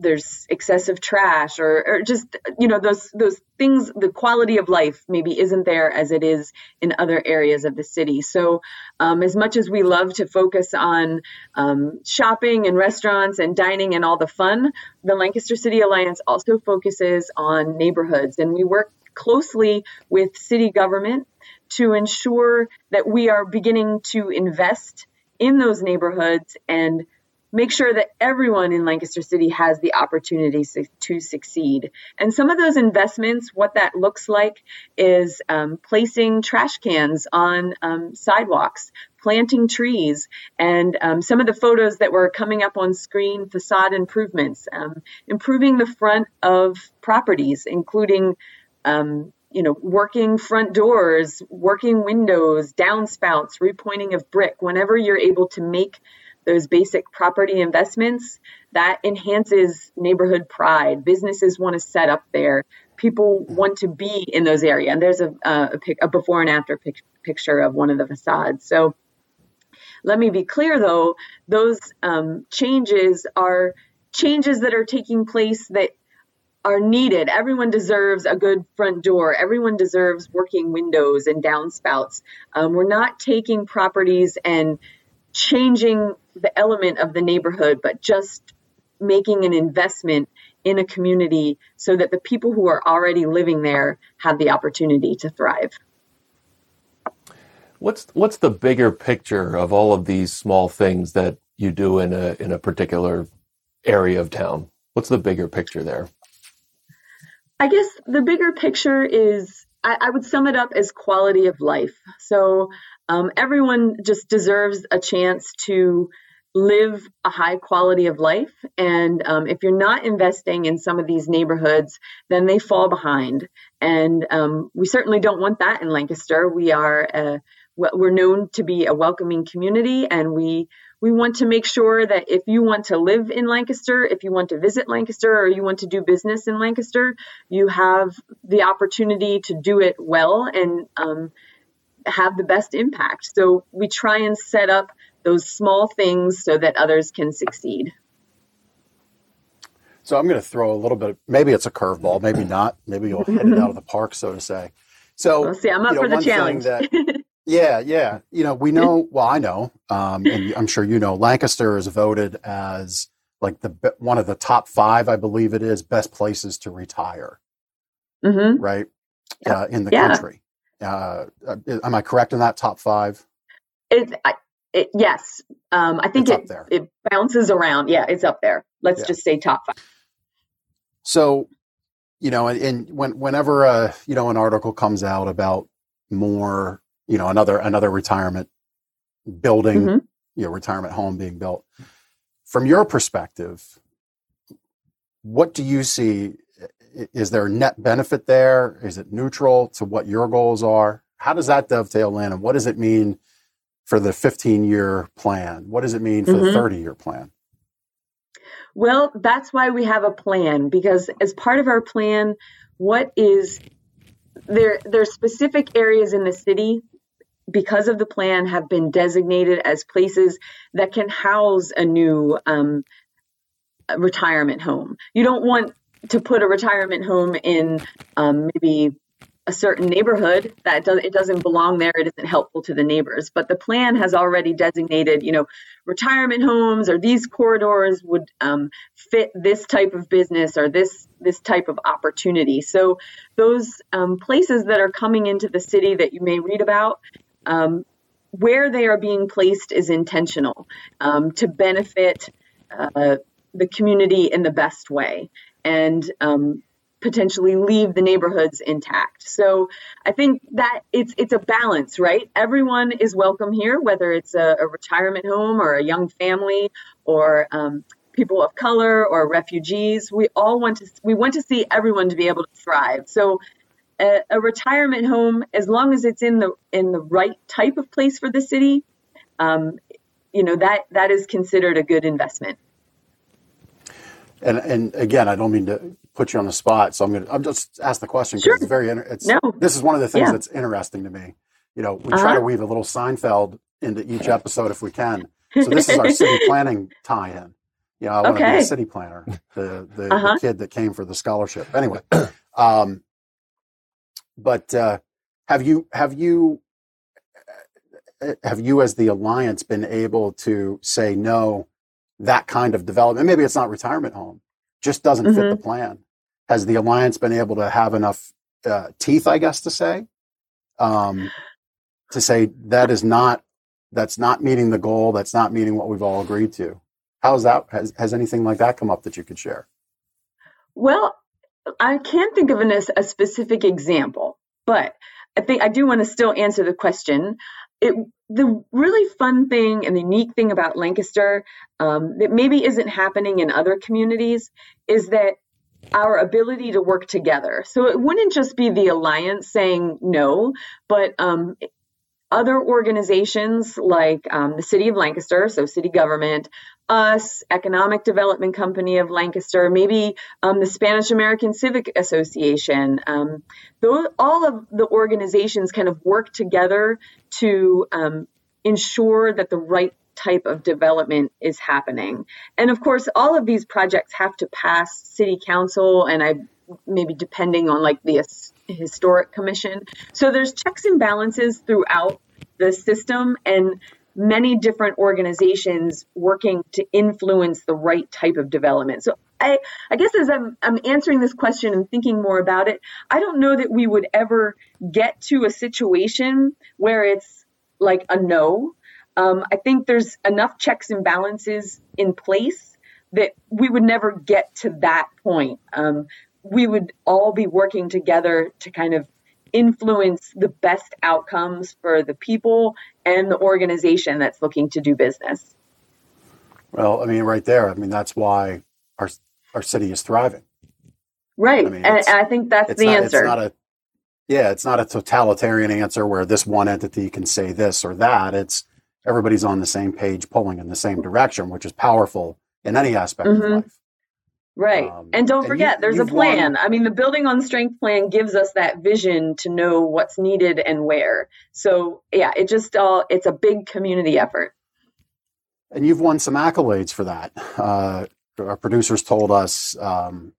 there's excessive trash or, or just you know those those things the quality of life maybe isn't there as it is in other areas of the city. So um, as much as we love to focus on um, shopping and restaurants and dining and all the fun the lancaster city alliance also focuses on neighborhoods. And we work closely with city government to ensure that we are beginning to invest in those neighborhoods and make sure that everyone in Lancaster City has the opportunity to succeed. And some of those investments, what that looks like is um, placing trash cans on um, sidewalks, planting trees, and um, some of the photos that were coming up on screen facade improvements, um, improving the front of properties, including um, you know, working front doors, working windows, downspouts, repointing of brick, whenever you're able to make those basic property investments, that enhances neighborhood pride. Businesses want to set up there. People want to be in those areas. And there's a, a, a before and after pic- picture of one of the facades. So let me be clear though, those um, changes are changes that are taking place that are needed. Everyone deserves a good front door. Everyone deserves working windows and downspouts. Um, we're not taking properties and changing the element of the neighborhood, but just making an investment in a community so that the people who are already living there have the opportunity to thrive. What's what's the bigger picture of all of these small things that you do in a in a particular area of town? What's the bigger picture there? I guess the bigger picture is I, I would sum it up as quality of life. So um, everyone just deserves a chance to live a high quality of life. And um, if you're not investing in some of these neighborhoods, then they fall behind. And um, we certainly don't want that in Lancaster. We are a, we're known to be a welcoming community, and we we want to make sure that if you want to live in Lancaster, if you want to visit Lancaster, or you want to do business in Lancaster, you have the opportunity to do it well and um, have the best impact. So we try and set up those small things so that others can succeed. So I'm going to throw a little bit. Maybe it's a curveball, maybe not. Maybe you'll hit it out of the *laughs* park, so to say. So we'll see. I'm up you know, for the challenge. That, *laughs* yeah, yeah. You know, we know. Well, I know, um, and I'm sure you know. Lancaster is voted as like the one of the top five, I believe it is, best places to retire. Mm-hmm. Right uh, in the yeah. country. Uh, uh, am I correct in that top five? It, I, it, yes, um, I think it it bounces around. Yeah, it's up there. Let's yeah. just say top five. So, you know, and, and when whenever uh, you know an article comes out about more, you know, another another retirement building, mm-hmm. you know, retirement home being built, from your perspective, what do you see is there a net benefit there? Is it neutral to what your goals are? How does that dovetail in, and what does it mean for the 15 year plan? What does it mean for mm-hmm. the 30 year plan? Well, that's why we have a plan because as part of our plan, what is there there's specific areas in the city because of the plan have been designated as places that can house a new um, retirement home. You don't want to put a retirement home in um, maybe a certain neighborhood that does, it doesn't belong there it isn't helpful to the neighbors. But the plan has already designated you know retirement homes or these corridors would um, fit this type of business or this this type of opportunity. So those um, places that are coming into the city that you may read about um, where they are being placed is intentional um, to benefit uh, the community in the best way and um, potentially leave the neighborhoods intact. So I think that it's it's a balance, right? Everyone is welcome here, whether it's a, a retirement home or a young family or um, people of color or refugees. We all want to we want to see everyone to be able to thrive. So a, a retirement home, as long as it's in the in the right type of place for the city, um, you know that that is considered a good investment. And and again, I don't mean to put you on the spot, so I'm going to I'm just ask the question because sure. it's very it's no. this is one of the things yeah. that's interesting to me. You know, we uh-huh. try to weave a little Seinfeld into each *laughs* episode if we can. So this is our city *laughs* planning tie-in. You know, I want okay. to be a city planner, the the, uh-huh. the, kid that came for the scholarship. Anyway, *clears throat* um, but uh, have you have you have you as the alliance been able to say no that kind of development. Maybe it's not retirement home, just doesn't mm-hmm. fit the mm-hmm. plan. Has the alliance been able to have enough uh, teeth, I guess, to say, um, to say that is not that's not meeting the goal, that's not meeting what we've all agreed to? How's that? Has has anything like that come up that you could share? Well, I can't think of an, a specific example, but I think I do want to still answer the question it the really fun thing and the unique thing about Lancaster um, that maybe isn't happening in other communities is that our ability to work together. So it wouldn't just be the alliance saying no, but um, other organizations like um, the City of Lancaster, so city government, us, Economic Development Company of Lancaster, maybe um, the Spanish American Civic Association. Um, those, all of the organizations kind of work together to um, ensure that the right type of development is happening. And of course, all of these projects have to pass city council and I maybe depending on like the historic commission. So there's checks and balances throughout the system and many different organizations working to influence the right type of development. So I, I guess as I'm, I'm answering this question and thinking more about it, I don't know that we would ever get to a situation where it's like a no. Um, I think there's enough checks and balances in place that we would never get to that point. Um, we would all be working together to kind of influence the best outcomes for the people and the organization that's looking to do business. Well, I mean, right there, I mean, that's why our our city is thriving. Right, I mean, and I think that's the not, answer. It's not a, yeah, it's not a totalitarian answer where this one entity can say this or that. It's everybody's on the same page, pulling in the same direction, which is powerful in any aspect mm-hmm. of life. Right. Um, and don't forget, you, there's a plan. Won. I mean, the building on strength plan gives us that vision to know what's needed and where. So, yeah, it just all, it's a big community effort. And you've won some accolades for that. Uh, our producers told us um,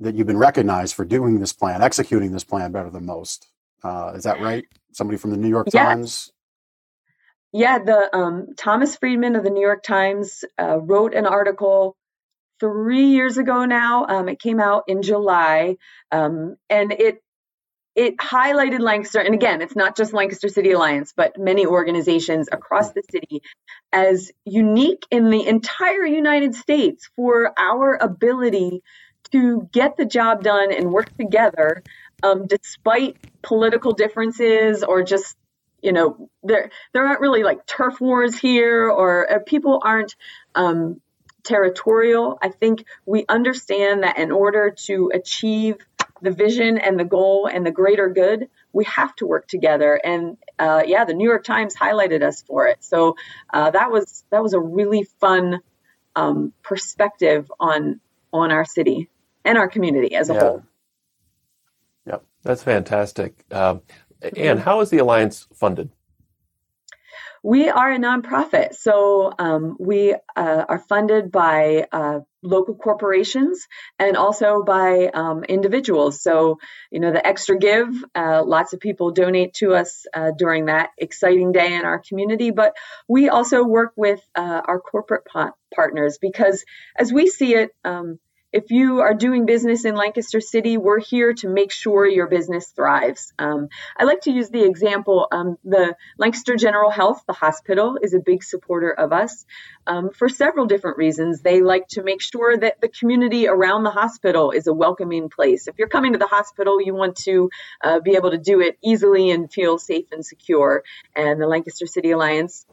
that you've been recognized for doing this plan, executing this plan better than most. Uh, is that right? Somebody from the New York yeah. Times? Yeah, the um, Thomas Friedman of the New York Times uh, wrote an article three years ago now. Um, it came out in July, um, and it it highlighted Lancaster, and again, it's not just Lancaster City Alliance, but many organizations across the city as unique in the entire United States for our ability to get the job done and work together um, despite political differences or just you know there there aren't really like turf wars here or people aren't um, territorial. I think we understand that in order to achieve the vision and the goal and the greater good, we have to work together. And uh, yeah, the New York Times highlighted us for it. So uh, that was that was a really fun um, perspective on on our city and our community as a yeah. whole. Yep, that's fantastic. Um, and how is the alliance funded? We are a nonprofit, so um, we uh, are funded by uh, local corporations and also by um, individuals. So, you know, the ExtraGive, uh, lots of people donate to us uh, during that exciting day in our community. But we also work with uh, our corporate partners because, as we see it, um, if you are doing business in Lancaster City, we're here to make sure your business thrives. Um, I like to use the example um, the Lancaster General Health, the hospital, is a big supporter of us um, for several different reasons. They like to make sure that the community around the hospital is a welcoming place. If you're coming to the hospital, you want to uh, be able to do it easily and feel safe and secure. And the Lancaster City Alliance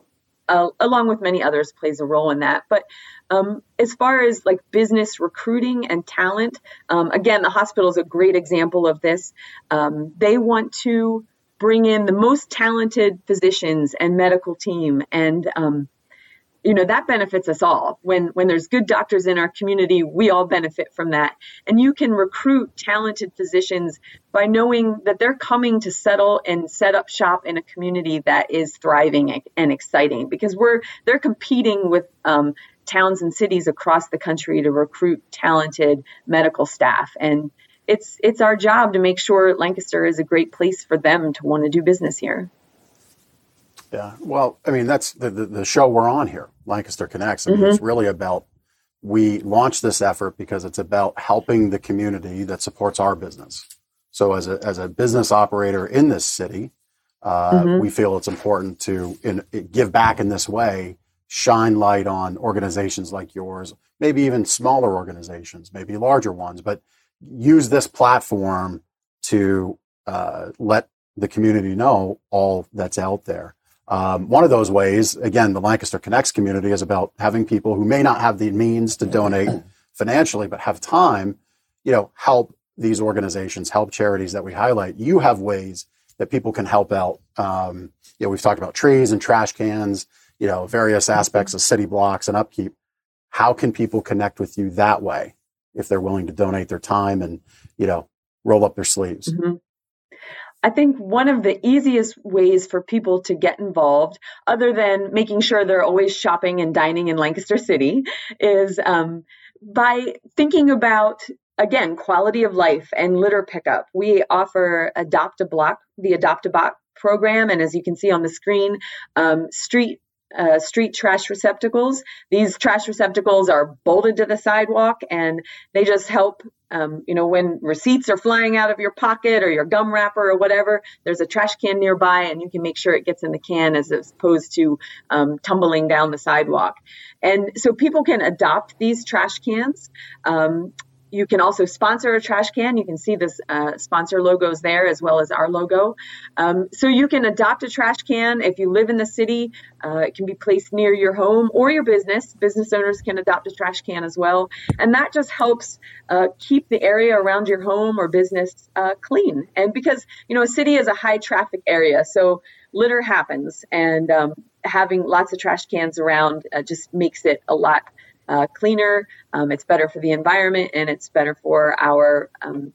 uh, along with many others, plays a role in that. But um, as far as like business recruiting and talent, um, again, the hospital is a great example of this. Um, they want to bring in the most talented physicians and medical team and um, you know that benefits us all. When when there's good doctors in our community we all benefit from that. And you can recruit talented physicians by knowing that they're coming to settle and set up shop in a community that is thriving and exciting because we're they're competing with um, towns and cities across the country to recruit talented medical staff. And it's it's our job to make sure Lancaster is a great place for them to want to do business here. Yeah, well, I mean that's the, the, the show we're on here, Lancaster Connects. I mean, mm-hmm. it's really about we launched this effort because it's about helping the community that supports our business. So as a as a business operator in this city, uh, mm-hmm. we feel it's important to in, give back in this way, shine light on organizations like yours, maybe even smaller organizations, maybe larger ones, but use this platform to uh, let the community know all that's out there. Um, one of those ways, again, the Lancaster Connects community is about having people who may not have the means to donate financially, but have time, you know, help these organizations, help charities that we highlight. You have ways that people can help out. Um, you know, we've talked about trees and trash cans, you know, various aspects of city blocks and upkeep. How can people connect with you that way if they're willing to donate their time and, you know, roll up their sleeves? Mm-hmm. I think one of the easiest ways for people to get involved, other than making sure they're always shopping and dining in Lancaster City, is um, by thinking about again quality of life and litter pickup. We offer Adopt a Block, the Adopt a Block program, and as you can see on the screen, um, street uh, street trash receptacles. These trash receptacles are bolted to the sidewalk and they just help. Um, you know, when receipts are flying out of your pocket or your gum wrapper or whatever, there's a trash can nearby and you can make sure it gets in the can as opposed to um, tumbling down the sidewalk. And so people can adopt these trash cans. Um, you can also sponsor a trash can. You can see this uh, sponsor logos there as well as our logo. Um, so you can adopt a trash can if you live in the city. Uh, it can be placed near your home or your business. Business owners can adopt a trash can as well, and that just helps uh, keep the area around your home or business uh, clean. And because you know a city is a high traffic area, so litter happens, and um, having lots of trash cans around uh, just makes it a lot uh, cleaner. Um, it's better for the environment, and it's better for our um,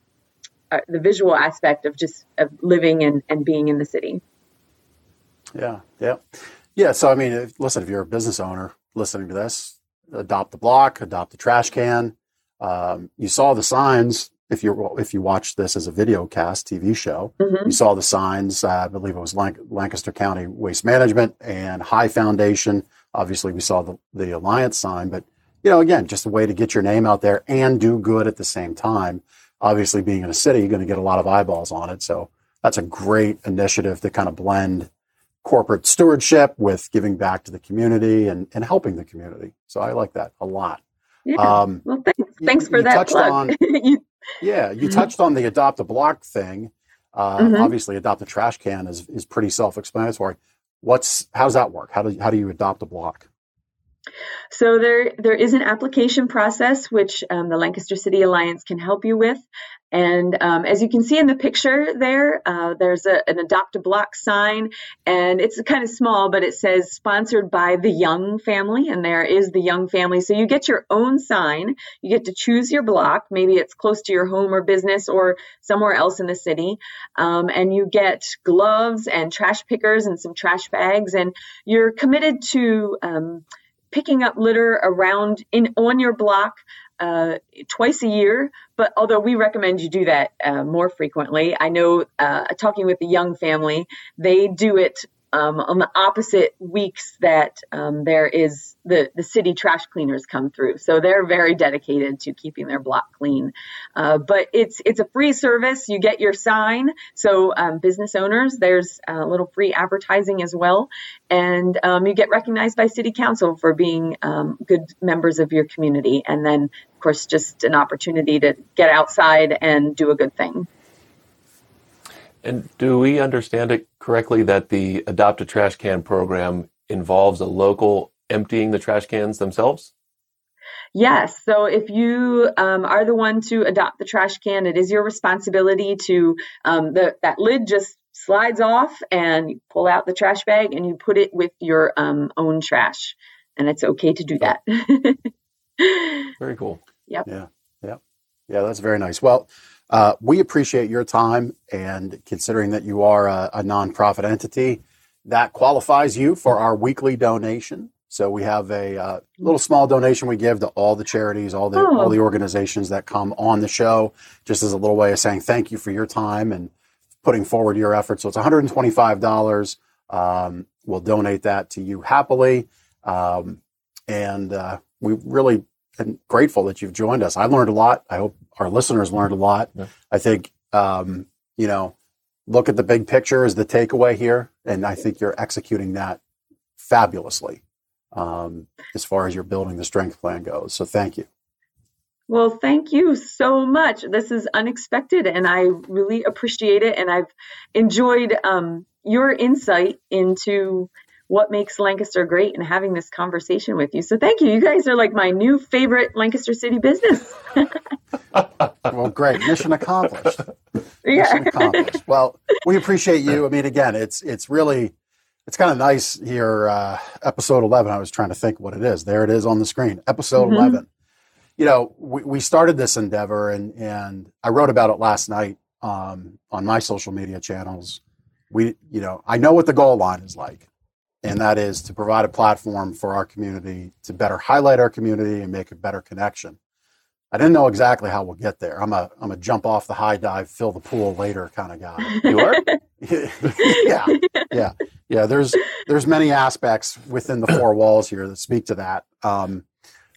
uh, the visual aspect of just of living and, and being in the city. Yeah, yeah, yeah. So I mean, if, listen, if you're a business owner listening to this, adopt the block, adopt the trash can. Um, you saw the signs if you if you watched this as a video cast TV show, mm-hmm. you saw the signs. Uh, I believe it was Lancaster County Waste Management and High Foundation. Obviously, we saw the, the Alliance sign, but you know, again, just a way to get your name out there and do good at the same time. Obviously, being in a city, you're going to get a lot of eyeballs on it. So that's a great initiative to kind of blend corporate stewardship with giving back to the community and, and helping the community. So I like that a lot. Yeah. Um, well, thanks, thanks for that plug. On, *laughs* yeah, you mm-hmm. touched on the adopt a block thing. Uh, mm-hmm. Obviously, adopt a trash can is, is pretty self-explanatory. What's how's that work? How do how do you adopt a block? So there, there is an application process which um, the Lancaster City Alliance can help you with. And um, as you can see in the picture there, uh, there's a, an adopt a block sign, and it's kind of small, but it says sponsored by the Young family, and there is the Young family. So you get your own sign. You get to choose your block. Maybe it's close to your home or business or somewhere else in the city. Um, and you get gloves and trash pickers and some trash bags, and you're committed to um, picking up litter around in on your block uh, twice a year. But although we recommend you do that uh, more frequently, I know uh, talking with the Young family, they do it um, on the opposite weeks that um, there is the, the city trash cleaners come through. So they're very dedicated to keeping their block clean. Uh, but it's it's a free service. You get your sign. So um, business owners, there's a little free advertising as well, and um, you get recognized by city council for being um, good members of your community. And then, of course, just an opportunity to get outside and do a good thing. And do we understand it correctly that the Adopt a Trash Can program involves a local emptying the trash cans themselves? Yes. So if you um, are the one to adopt the trash can, it is your responsibility to um, the that lid just slides off and you pull out the trash bag and you put it with your um, own trash, and it's okay to do that. *laughs* very cool. Yep. Yeah. Yeah. Yeah. That's very nice. Well, uh, we appreciate your time and considering that you are a, a, nonprofit entity, that qualifies you for our weekly donation. So we have a uh, little small donation we give to all the charities, all the oh. all the organizations that come on the show, just as a little way of saying thank you for your time and putting forward your efforts. So it's $125. Um, we'll donate that to you happily, um, and uh, we really and grateful that you've joined us. I learned a lot. I hope our listeners learned a lot. Yeah. I think, um, you know, look at the big picture is the takeaway here. And I think you're executing that fabulously um, as far as your building the strength plan goes. So thank you. Well, thank you so much. This is unexpected and I really appreciate it. And I've enjoyed um, your insight into what makes Lancaster great and having this conversation with you. So thank you. You guys are like my new favorite Lancaster City business. *laughs* well, great. Mission accomplished. *laughs* Yeah. Mission accomplished. Well, we appreciate you. I mean, again, it's it's really it's kind of nice here. Uh, episode eleven. I was trying to think what it is. There it is on the screen. Episode mm-hmm. eleven. You know, we, we started this endeavor, and and I wrote about it last night um, on my social media channels. We, you know, I know what the goal line is like and that is to provide a platform for our community to better highlight our community and make a better connection. I didn't know exactly how we'll get there. I'm a I'm a jump off the high dive, fill the pool later kind of guy. You are? *laughs* yeah, yeah, yeah. There's there's many aspects within the four walls here that speak to that. Um,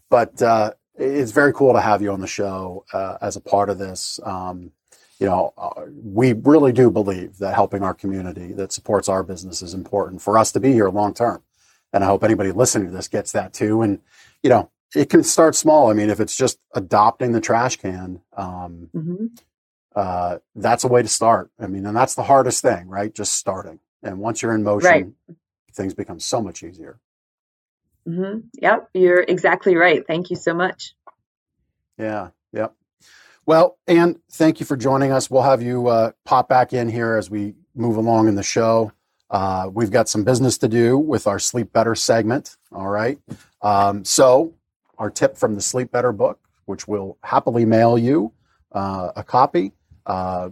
but uh, it's very cool to have you on the show uh, as a part of this. Um, you know, uh, we really do believe that helping our community that supports our business is important for us to be here long term. And I hope anybody listening to this gets that too. And, you know, it can start small. I mean, if it's just adopting the trash can, um, mm-hmm. uh, that's a way to start. I mean, and that's the hardest thing, right? Just starting. And once you're in motion, right. things become so much easier. Mm-hmm. Yep, you're exactly right. Thank you so much. Yeah, yep. Well, and thank you for joining us. We'll have you uh, pop back in here as we move along in the show. Uh, we've got some business to do with our Sleep Better segment. All right. Um, so, our tip from the Sleep Better book, which we'll happily mail you uh, a copy, uh,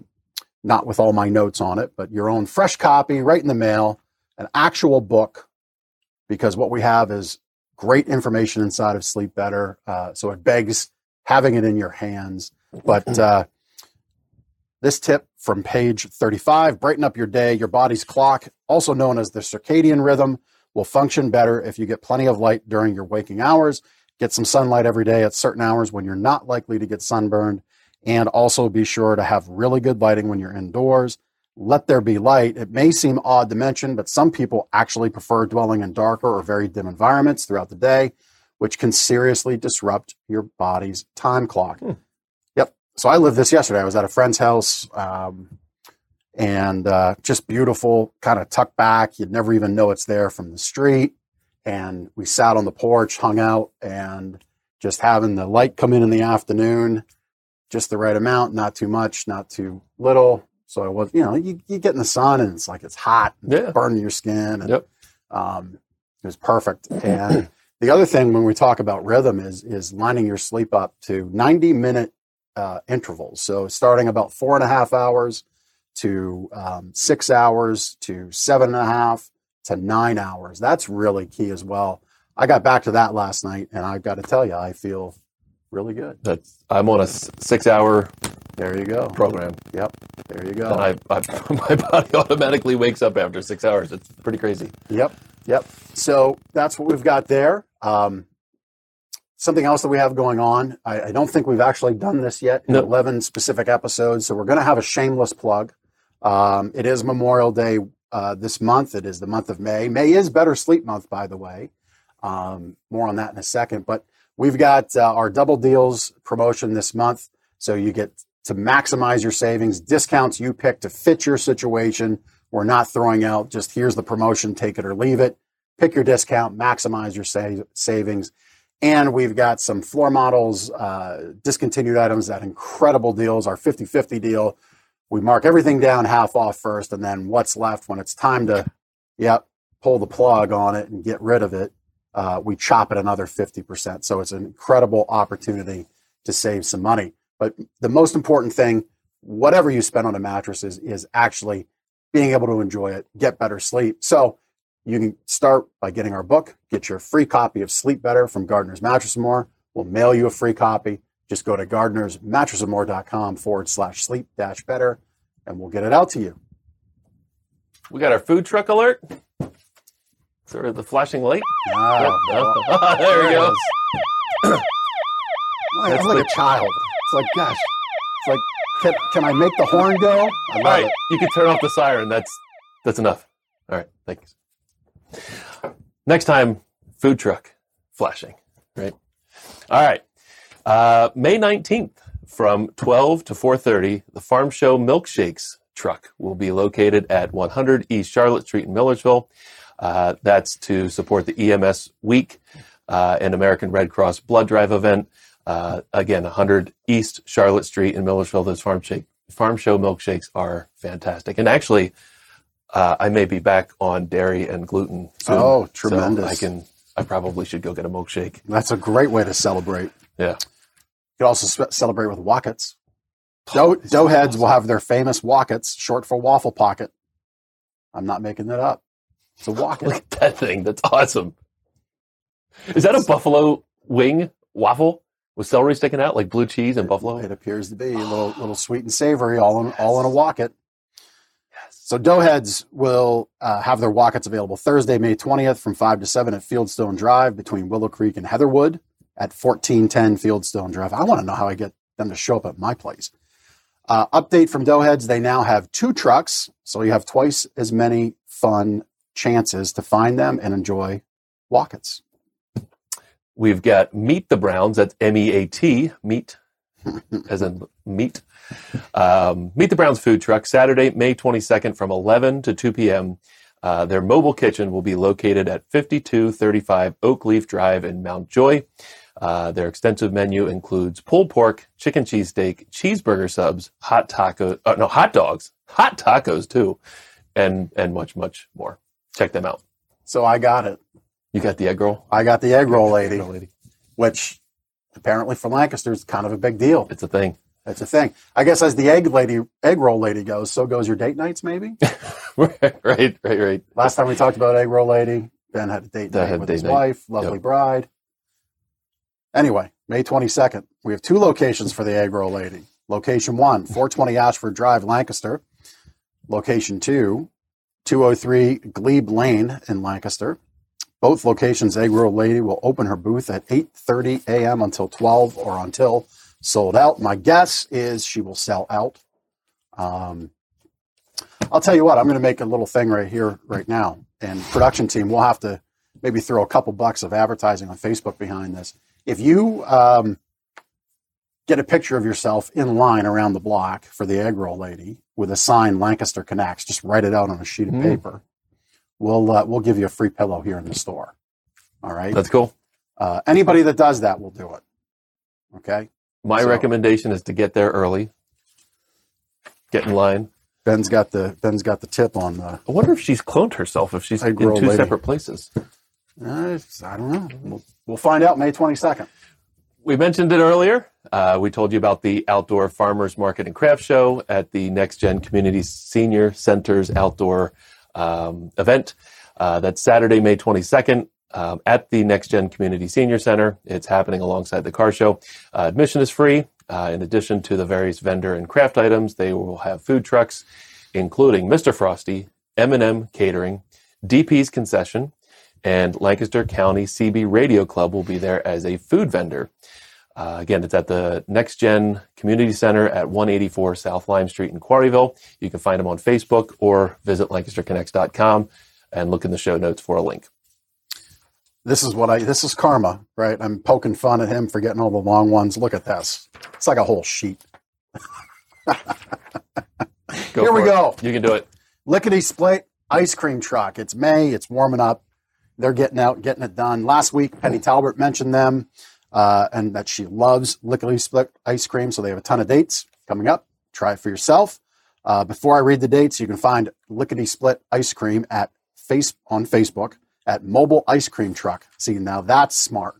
not with all my notes on it, but your own fresh copy right in the mail, an actual book, because what we have is great information inside of Sleep Better. Uh, so, it begs having it in your hands. But uh, this tip from page 35 brighten up your day. Your body's clock, also known as the circadian rhythm, will function better if you get plenty of light during your waking hours. Get some sunlight every day at certain hours when you're not likely to get sunburned. And also be sure to have really good lighting when you're indoors. Let there be light. It may seem odd to mention, but some people actually prefer dwelling in darker or very dim environments throughout the day, which can seriously disrupt your body's time clock. Hmm so I lived this yesterday. I was at a friend's house, um, and uh, just beautiful, kind of tucked back. You'd never even know it's there from the street. And we sat on the porch, hung out, and just having the light come in in the afternoon, just the right amount, not too much, not too little. So I was, you know, you, you get in the sun and it's like it's hot, Yeah. burning your skin. And, Yep. um, it was perfect. *clears throat* And the other thing when we talk about rhythm is is lining your sleep up to 90 minute uh, intervals. So starting about four and a half hours to um, six hours to seven and a half to nine hours. That's really key as well. I got back to that last night, and I've got to tell you, I feel really good. That's I'm on a six-hour There you go. program, Yep. There you go. and I, I *laughs* my body automatically wakes up after six hours. It's pretty crazy. Yep, yep. So that's what we've got there. Um, something else that we have going on. I, I don't think we've actually done this yet in No. 11 specific episodes. So we're going to have a shameless plug. Um, it is Memorial Day uh, this month. It is the month of May. May is Better Sleep Month, by the way. Um, more on that in a second. But we've got uh, our double deals promotion this month. So you get to maximize your savings, discounts you pick to fit your situation. We're not throwing out just here's the promotion, take it or leave it. Pick your discount, maximize your sa- savings. And we've got some floor models, uh, discontinued items at incredible deals. Our 50 50 deal, we mark everything down half off first, and then what's left when it's time to, yep, pull the plug on it and get rid of it, uh, we chop it another 50%. So it's an incredible opportunity to save some money. But the most important thing, whatever you spend on a mattress, is, is actually being able to enjoy it, get better sleep. So you can start by getting our book, get your free copy of Sleep Better from Gardner's Mattress and More. We'll mail you a free copy. Just go to gardnersmattressandmore.com forward slash sleep dash better and we'll get it out to you. We got our food truck alert. Sort of the flashing light. Ah, Yep. *laughs* there we go. *coughs* That's like a child. It's like, gosh, it's like, can, can I make the horn go? I All right, it. you can turn off the siren. That's that's enough. All right, thanks. Next time, food truck flashing. Right. All right. Uh, May nineteenth, from twelve to four thirty, the Farm Show Milkshakes truck will be located at 100 East Charlotte Street in Millersville. Uh, that's to support the EMS Week uh, and American Red Cross Blood Drive event. Uh, again, 100 East Charlotte Street in Millersville. Those farm shake farm show milkshakes are fantastic. And actually, uh, I may be back on dairy and gluten. Soon, Oh, so tremendous. I can. I probably should go get a milkshake. That's a great way to celebrate. Yeah. You can also celebrate with wockets. Dough, dough heads will have their famous wockets, short for waffle pocket. I'm not making that up. It's a *laughs* Look at that thing. That's awesome. Is that a buffalo wing waffle with celery sticking out like blue cheese and buffalo? It appears to be a little, little sweet and savory, all in, all in a wocket. So Doughheads will uh, have their wockets available Thursday, May 20th from 5 to 7 at Fieldstone Drive between Willow Creek and Heatherwood at 1410 Fieldstone Drive. I want to know how I get them to show up at my place. Uh, update from Doughheads, they now have two trucks, so you have twice as many fun chances to find them and enjoy wockets. We've got Meat the Browns. That's M E A T, meet *laughs* as in meat. Um, Meat the Browns food truck, Saturday, May 22nd from 11 to 2 p.m. Uh, their mobile kitchen will be located at 5235 Oak Leaf Drive in Mount Joy. Uh, their extensive menu includes pulled pork, chicken cheesesteak, cheeseburger subs, hot tacos, uh, no, hot dogs, hot tacos too, and, and much, much more. Check them out. So I got it. You got the egg roll? I got the egg roll lady, Egg roll lady. which apparently for Lancaster is kind of a big deal. It's a thing. That's a thing. I guess as the egg lady, egg roll lady goes, so goes your date nights. Maybe *laughs* right, right, right, last time we talked about egg roll lady, Ben had a date Ben night with date his night. wife, lovely Yep. bride. Anyway, May twenty second, we have two locations for the egg roll lady. Location one, four twenty Ashford Drive, Lancaster. Location two, 203 Glebe Lane in Lancaster. Both locations, Egg Roll Lady will open her booth at 8:30 a.m. until 12 or until sold out. My guess is she will sell out. Um, I'll tell you what, I'm going to make a little thing right here, right now, and production team, we'll have to maybe throw a couple bucks of advertising on Facebook behind this. If you um, get a picture of yourself in line around the block for the egg roll lady with a sign Lancaster Connects, just write it out on a sheet of Mm. paper. We'll uh, we'll give you a free pillow here in the store. All right. That's cool. Uh, anybody that does that will do it. Okay. My So- recommendation is to get there early. Get in line. Ben's got the Ben's got the tip on the. I wonder if she's cloned herself. If she's in two lady. separate places. Uh, I don't know. We'll, we'll find out May twenty second. We mentioned it earlier. Uh, we told you about the Outdoor Farmers Market and Craft Show at the Next Gen Community Senior Center's outdoor um, event. Uh, that's Saturday, May 22nd um, at the Next Gen Community Senior Center. It's happening alongside the car show. Uh, admission is free. Uh, in addition to the various vendor and craft items, they will have food trucks, including Mr. Frosty, M&M Catering, DP's Concession, and Lancaster County CB Radio Club will be there as a food vendor. Uh, again, it's at the Next Gen Community Center at 184 South Lime Street in Quarryville. You can find them on Facebook or visit LancasterConnects.com and look in the show notes for a link. This is what I. This is karma, right? I'm poking fun at him for getting all the long ones. Look at this. It's like a whole sheet. Here we it. go. You can do it. Lickety split ice cream truck. It's May. It's warming up. They're getting out, getting it done. Last week, Penny Talbert mentioned them uh, and that she loves lickety split ice cream. So they have a ton of dates coming up. Try it for yourself. Uh, before I read the dates, you can find lickety split ice cream at face on Facebook at Mobile Ice Cream Truck. See, now that's smart.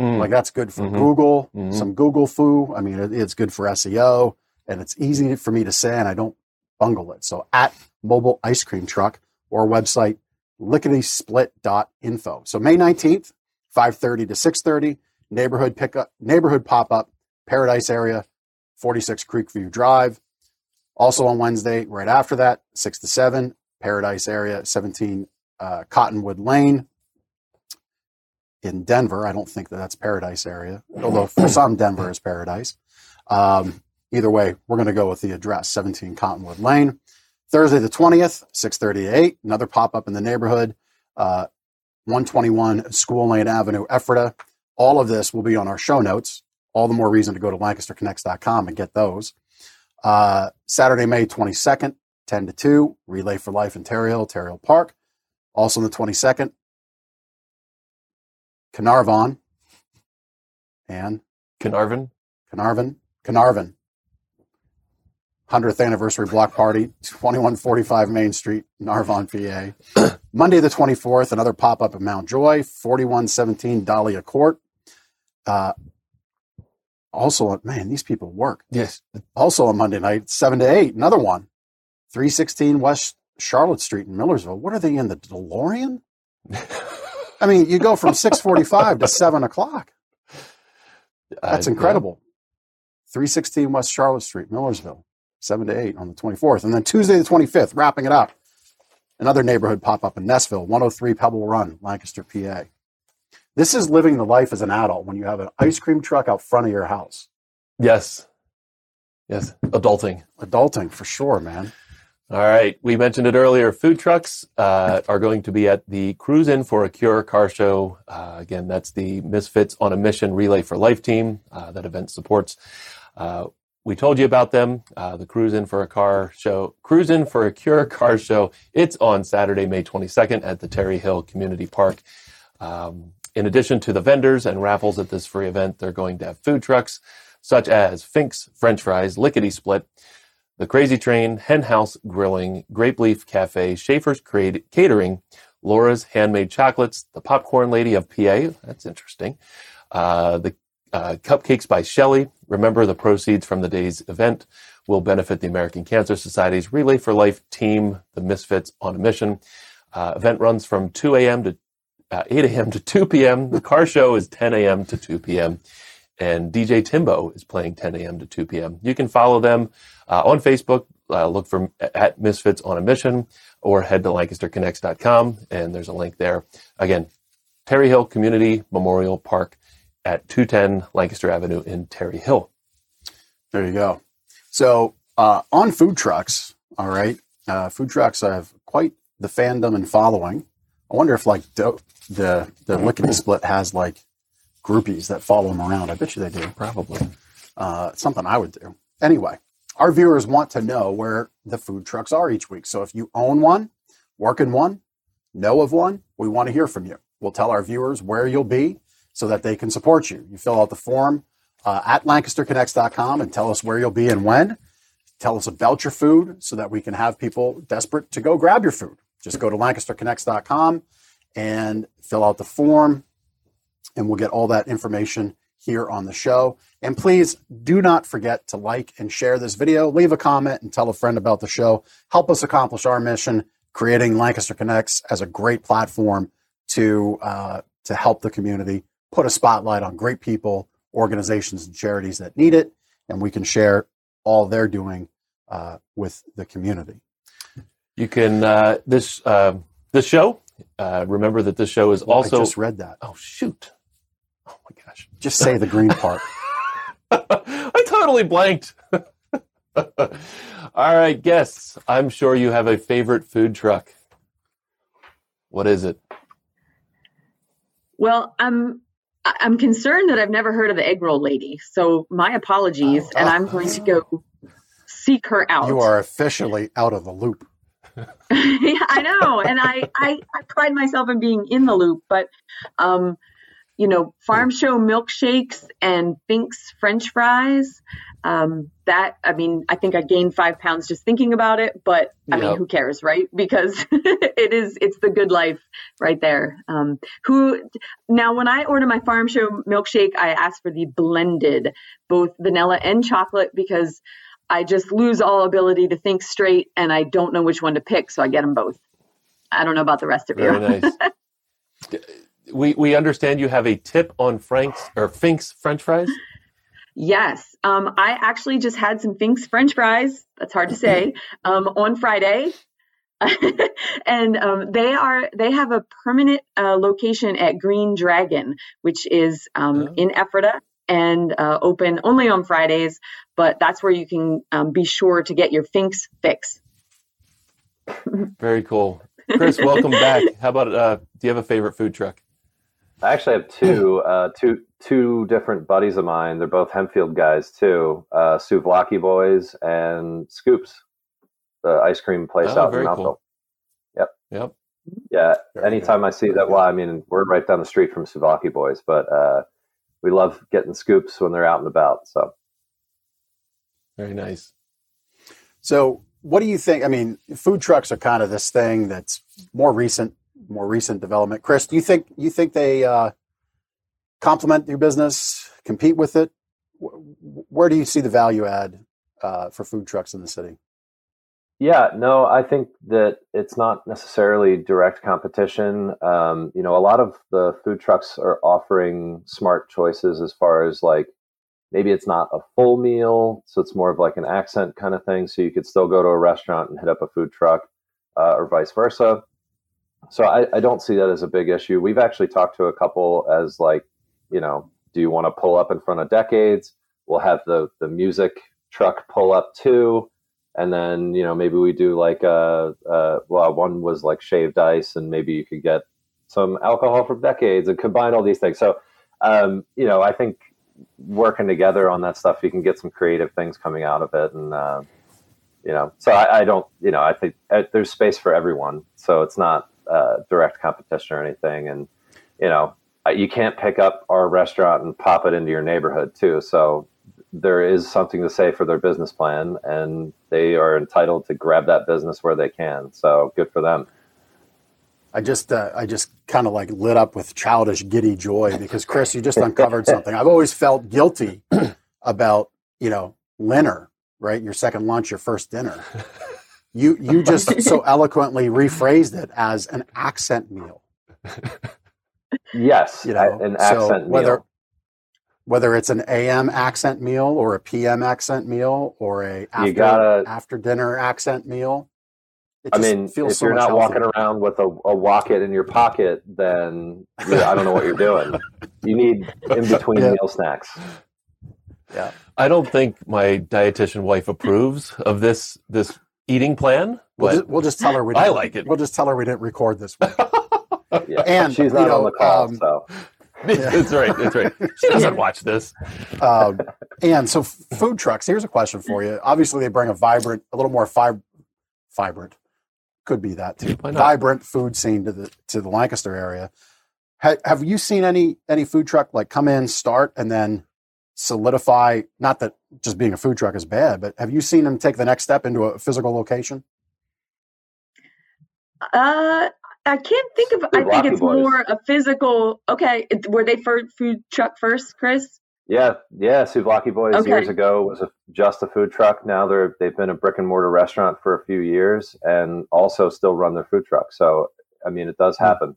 Mm. Like that's good for Mhm. Google, Mhm. some Google foo. I mean, it, it's good for SEO, and it's easy for me to say, and I don't bungle it. So at mobile ice cream truck or website lickitysplit.info. So May 19th, 5:30 to 6:30, neighborhood pickup, neighborhood pop-up, Paradise area, 46 Creekview Drive. Also on Wednesday, right after that, 6 to 7, Paradise area, 17 uh, Cottonwood Lane in Denver. I don't think that that's Paradise area, although for *clears throat* some Denver is Paradise. Um, either way, we're going to go with the address, 17 Cottonwood Lane. Thursday the 20th, 6:38. another pop-up in the neighborhood, uh, 121 School Lane Avenue, Ephrata. All of this will be on our show notes. All the more reason to go to LancasterConnects.com and get those. Uh, Saturday, May 22nd, 10 to 2, Relay for Life in Terre Hill, Terre Hill Park. Also on the 22nd, Carnarvon and Carnarvon. Carnarvon, Carnarvon. 100th anniversary block party, 2145 Main Street, Narvon, PA. *clears throat* Monday the 24th, another pop up at Mount Joy, 4117 Dahlia Court. Uh, also, man, these people work. Yes. Also on Monday night, 7 to 8, another one. 316 West Charlotte Street in Millersville. What are they in, the DeLorean? *laughs* I mean, you go from 645 to 7 o'clock. That's incredible. 316 West Charlotte Street, Millersville, 7 to 8 on the 24th. And then Tuesday the 25th, wrapping it up, another neighborhood pop up in Neffsville, 103 Pebble Run, Lancaster, PA. This is living the life as an adult when you have an ice cream truck out front of your house. Yes. Yes. Adulting. Adulting for sure, man. All right. We mentioned it earlier. Food trucks uh, are going to be at the Cruise In for a Cure car show. Uh, again, that's the Misfits on a Mission Relay for Life team uh, that event supports. Uh, we told you about them. Uh, the Cruise In for a Car show, Cruise In for a Cure car show. It's on Saturday, May 22nd at the Terre Hill Community Park. Um, in addition to the vendors and raffles at this free event, they're going to have food trucks such as Fink's French Fries, Lickety Split, the Crazy Train, Hen House Grilling, Grape Leaf Cafe, Schaefer's Crate- Catering, Laura's Handmade Chocolates, the Popcorn Lady of PA. That's interesting. Uh, the uh, Cupcakes by Shelley. Remember, the proceeds from the day's event will benefit the American Cancer Society's Relay for Life team, the Misfits on a Mission. Uh, event runs from 2 a.m. to uh, 8 a.m. to 2 p.m. The car show is 10 a.m. to 2 p.m. And DJ Timbo is playing 10 a.m. to 2 p.m. You can follow them uh, on Facebook. Uh, look for at Misfits on a Mission or head to LancasterConnects.com and there's a link there. Again, Terre Hill Community Memorial Park at 210 Lancaster Avenue in Terre Hill. There you go. So uh, on food trucks, all right, uh, food trucks have quite the fandom and following. I wonder if like do- the the lickety split has like groupies that follow them around. I bet you they do. Probably. Uh, something I would do. Anyway, our viewers want to know where the food trucks are each week. So if you own one, work in one, know of one, we want to hear from you. We'll tell our viewers where you'll be so that they can support you. You fill out the form uh, at lancasterconnects.com and tell us where you'll be and when. Tell us about your food so that we can have people desperate to go grab your food. Just go to lancasterconnects.com and fill out the form, and we'll get all that information here on the show. And please do not forget to like and share this video, leave a comment, and tell a friend about the show. Help us accomplish our mission, creating Lancaster Connects as a great platform to uh, to help the community, put a spotlight on great people, organizations, and charities that need it, and we can share all they're doing uh, with the community. You can uh, this uh, this show. Uh, remember that this show is also. I just read that. oh shoot! Oh my gosh! Just say the green part. *laughs* I totally blanked. *laughs* All right, guests. I'm sure you have a favorite food truck. What is it? Well, I'm I- I'm concerned that I've never heard of the egg roll lady. So my apologies, and I'm going to go seek her out. You are officially out of the loop. *laughs* yeah, I know, and I, I I pride myself in being in the loop, but um, you know, farm show milkshakes and Fink's French fries. Um, that I mean, I think I gained five pounds just thinking about it, but I mean, who cares, right? *laughs* Because *laughs* it is it's the good life right there. Um, who now when I order my farm show milkshake, I ask for the blended, both vanilla and chocolate, because I just lose all ability to think straight and I don't know which one to pick, so I get them both. I don't know about the rest of Very you. nice. *laughs* we we understand you have a tip on Frank's or Fink's French fries. Yes. Um, I actually just had some Fink's French fries. That's hard to say. *laughs* Um, on Friday. *laughs* and um, they are they have a permanent uh, location at Green Dragon, which is um, Oh. in Ephrata and uh, open only on Fridays. But that's where you can um, be sure to get your Fink's fix. *laughs* Very cool. Chris, welcome back. How about uh, do you have a favorite food truck? I actually have two, uh, two, two different buddies of mine. They're both Hempfield guys too. Uh, Souvlaki Boys and Scoops, the ice cream place Oh, out in very Mountville. cool. Yep. Yeah, Very anytime I see that, well, I mean, we're right down the street from Souvlaki Boys, but uh, we love getting scoops when they're out and about. So Very nice. So, what do you think? I mean, food trucks are kind of this thing that's more recent, more recent development. Chris, do you think you think they uh, complement your business, compete with it? Where do you see the value add uh, for food trucks in the city? Yeah, no, I think that it's not necessarily direct competition. Um, you know, a lot of the food trucks are offering smart choices as far as like maybe it's not a full meal, so it's more of like an accent kind of thing. So you could still go to a restaurant and hit up a food truck, uh, or vice versa. So I, I don't see that as a big issue. We've actually talked to a couple as like, you know, do you want to pull up in front of decades? We'll have the the music truck pull up too and then you know maybe we do like a, uh well one was like shaved ice and maybe you could get some alcohol from decades and combine all these things so um you know i think working together on that stuff you can get some creative things coming out of it and uh you know so i, I don't you know i think uh, there's space for everyone so it's not uh direct competition or anything and you know you can't pick up our restaurant and pop it into your neighborhood too so there is something to say for their business plan and they are entitled to grab that business where they can so good for them I just uh, I just kind of like lit up with childish giddy joy because Chris, you just uncovered something. I've always felt guilty *clears throat* about you know dinner, right? Your second lunch, your first dinner. You you just so eloquently rephrased it as an accent meal. yes You know, an so accent whether meal whether it's an AM accent meal or a PM accent meal or a after, gotta- after dinner accent meal. It I mean, feels if so you're much not walking around with a, a walket in your pocket, then you- I don't know what you're doing. You need in between *laughs* Yeah. meal snacks. Yeah. I don't think my dietitian wife approves of this this eating plan, We'll just, we'll just tell her we I didn't, like it. We'll just tell her we didn't record this week. *laughs* Yeah. And, she's you not know, on the call, um, so *laughs* that's right. That's right. She doesn't watch this. *laughs* um, and so, food trucks. Here's a question for you. Obviously, they bring a vibrant, a little more fib- vibrant, could be that too. Vibrant food scene to the to the Lancaster area. Ha- have you seen any any food truck like come in, start, and then solidify? Not that just being a food truck is bad, but have you seen them take the next step into a physical location? Uh, I can't think of. I think it's boys. more a physical. Okay, were they for food truck first, Chris? Yeah, yeah. Souvlaki Boys okay. years ago was a, just a food truck. Now they're they've been a brick and mortar restaurant for a few years, and also still run their food truck. So I mean, it does hmm. happen.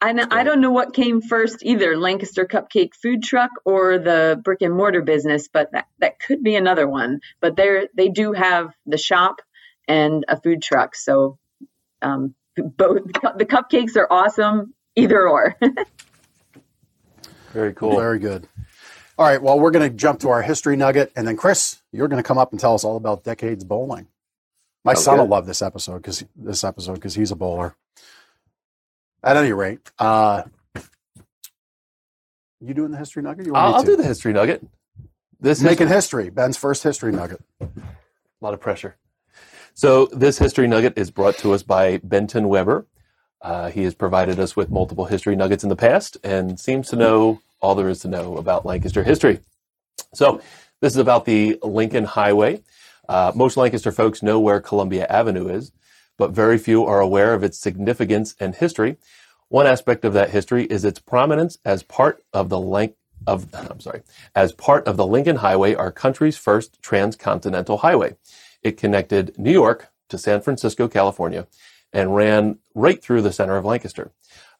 I know, I don't know what came first either, Lancaster Cupcake food truck or the brick and mortar business, but that, that could be another one. But they they do have the shop and a food truck, so um, both the cupcakes are awesome, either or. *laughs* Very cool. Very good. All right. Well, we're going to jump to our history nugget, and then Chris, you're going to come up and tell us all about decades bowling. My okay. son will love this episode because this episode because he's a bowler. At any rate, uh, you doing the history nugget? You I'll, I'll do the history nugget. This making history. history. Ben's first history nugget. A lot of pressure. So this history nugget is brought to us by Benton Weber. Uh, he has provided us with multiple history nuggets in the past and seems to know all there is to know about Lancaster history. So this is about the Lincoln Highway. Uh, most Lancaster folks know where Columbia Avenue is, but very few are aware of its significance and history. One aspect of that history is its prominence as part of the length of *laughs* I'm sorry, as part of the Lincoln Highway, our country's first transcontinental highway. It connected New York to San Francisco, California, and ran right through the center of Lancaster.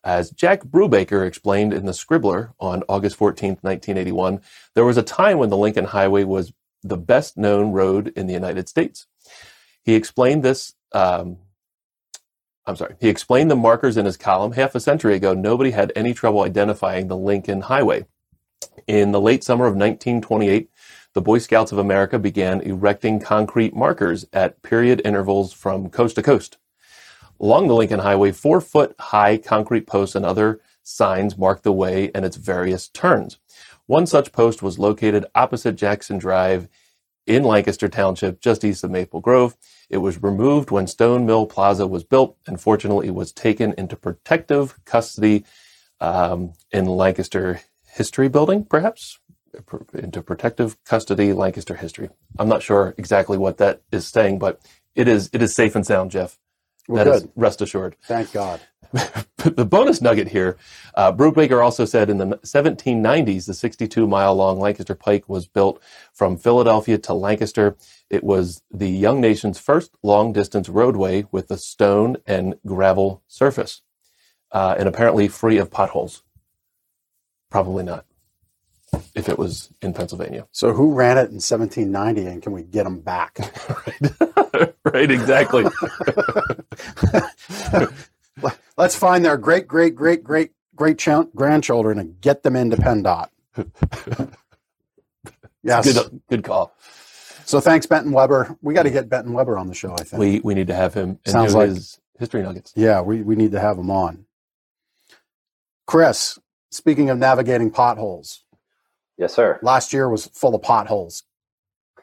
As Jack Brubaker explained in The Scribbler on August 14, 1981, there was a time when the Lincoln Highway was the best known road in the United States. He explained this. Um, I'm sorry. He explained the markers in his column. Half a century ago, nobody had any trouble identifying the Lincoln Highway. In the late summer of 1928, the Boy Scouts of America began erecting concrete markers at period intervals from coast to coast. Along the Lincoln Highway, four foot high concrete posts and other signs mark the way and its various turns. One such post was located opposite Jackson Drive in Lancaster Township, just east of Maple Grove. It was removed when Stone Mill Plaza was built and fortunately it was taken into protective custody um, in Lancaster History Building, perhaps? Into protective custody, Lancaster History. I'm not sure exactly what that is saying, but it is it is safe and sound, Jeff. Well, that is rest assured. Thank God. *laughs* the bonus nugget here, uh, Brubaker also said in the 1790s, the 62 mile long Lancaster Pike was built from Philadelphia to Lancaster. It was the young nation's first long distance roadway with a stone and gravel surface, uh, and apparently free of potholes. Probably not if it was in Pennsylvania. So who ran it in 1790 and can we get them back? *laughs* right. *laughs* right, exactly. Let's find their great, great, great, great, great ch- grandchildren and get them into PennDOT. *laughs* yes. Good, good call. So thanks, Benton Weber. We got to get Benton Weber on the show, I think. We, we need to have him Sounds like, his history nuggets. Yeah, we, we need to have him on. Chris, speaking of navigating potholes, Yes, sir. Last year was full of potholes,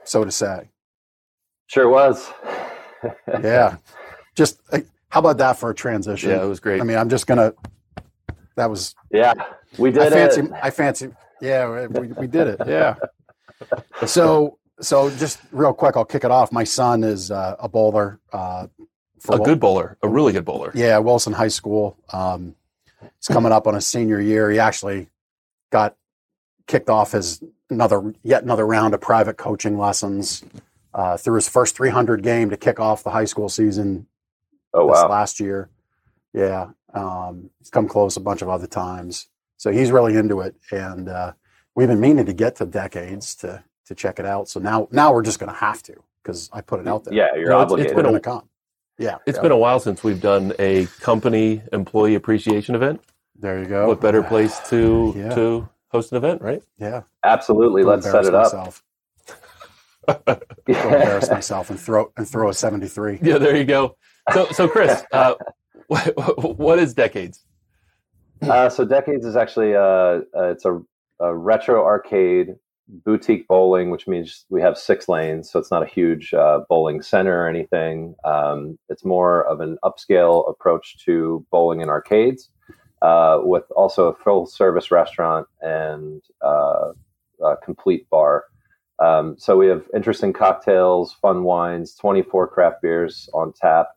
so to say. Sure was. yeah. *laughs* Just uh, how about that for a transition? Yeah, it was great. I mean, I'm just gonna. That was. Yeah, we did I fancy, it. I fancy. Yeah, we, we did it. Yeah. *laughs* so so just real quick, I'll kick it off. My son is uh, a bowler. Uh, a good bowler, a really good bowler. Yeah, Wilson High School. Um, he's coming up on his senior year. He actually got kicked off his another yet another round of private coaching lessons uh, through his first 300 game to kick off the high school season. Oh wow! Last year, yeah, um, he's come close a bunch of other times, so he's really into it, and uh, we've been meaning to get to decades to to check it out. So now now we're just going to have to because I put it out there. Yeah, you're well, obligated. It's been a, come. Yeah, it's yeah. been a while since we've done a company employee appreciation event. There you go. What better place to yeah. to host an event, right? Yeah, absolutely. Let's set it myself. *laughs* up. embarrass myself and throw and throw a seventy three. Yeah, there you go. So, so Chris, *laughs* uh, what, *laughs* what is Decades? Uh, so Decades is actually uh, uh, it's a, a, retro arcade boutique bowling, which means we have six lanes, so it's not a huge uh, bowling center or anything. Um, it's more of an upscale approach to bowling in arcades uh, with also a full service restaurant and uh, uh, complete bar. Um, so we have interesting cocktails, fun wines, 24 craft beers on tap,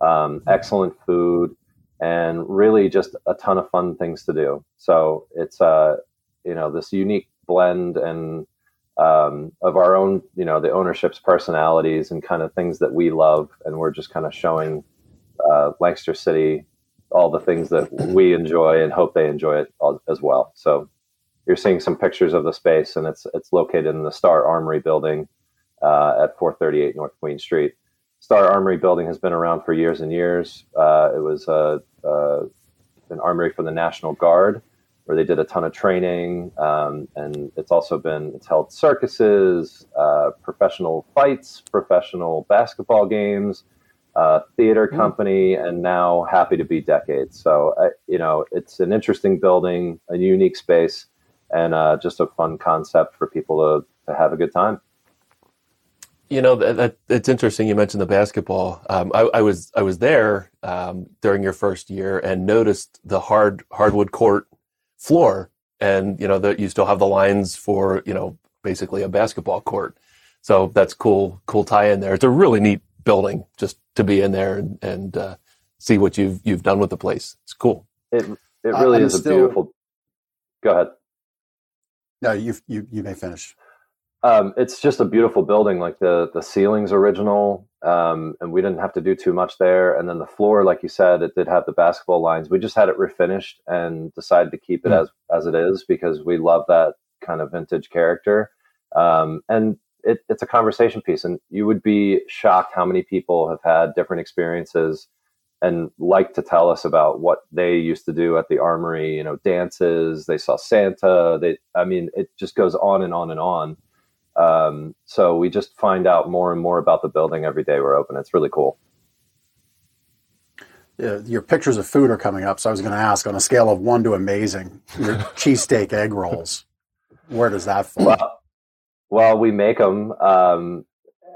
um, excellent food, and really just a ton of fun things to do. So it's uh, you know this unique blend and um, of our own, you know, the ownership's personalities and kind of things that we love, and we're just kind of showing uh, Lancaster City all the things that we enjoy and hope they enjoy it as well. So you're seeing some pictures of the space, and it's it's located in the Stahr Armory building uh, at 438 North Queen Street. Stahr Armory building has been around for years and years. Uh, it was a, uh, an armory for the National Guard, where they did a ton of training, um, and it's also been it's held circuses, uh, professional fights, professional basketball games uh, theater hmm. company, and now happy to be decades. So, uh, you know, it's an interesting building, a unique space, and uh, just a fun concept for people to, to have a good time. You know, that, that it's interesting. You mentioned the basketball. Um, I, I, was I was there um, during your first year and noticed the hard hardwood court floor, and you know that you still have the lines for you know basically a basketball court. So that's cool, cool tie in there. It's a really neat building just to be in there and, and uh, see what you've you've done with the place. It's cool. It it really uh, is still, a beautiful. Go ahead. No, you you you may finish. Um, it's just a beautiful building. Like the the ceiling's original, um, and we didn't have to do too much there. And then the floor, like you said, it did have the basketball lines. We just had it refinished and decided to keep it mm. as as it is because we love that kind of vintage character. Um, and it, it's a conversation piece, and you would be shocked how many people have had different experiences and like to tell us about what they used to do at the armory. You know, dances. They saw Santa. They, I mean, it just goes on and on and on. Um, so we just find out more and more about the building every day we're open. It's really cool. Yeah, your pictures of food are coming up. So I was going to ask, on a scale of one to amazing, your *laughs* cheesesteak egg rolls, where does that fall? Well, well, we make them, um,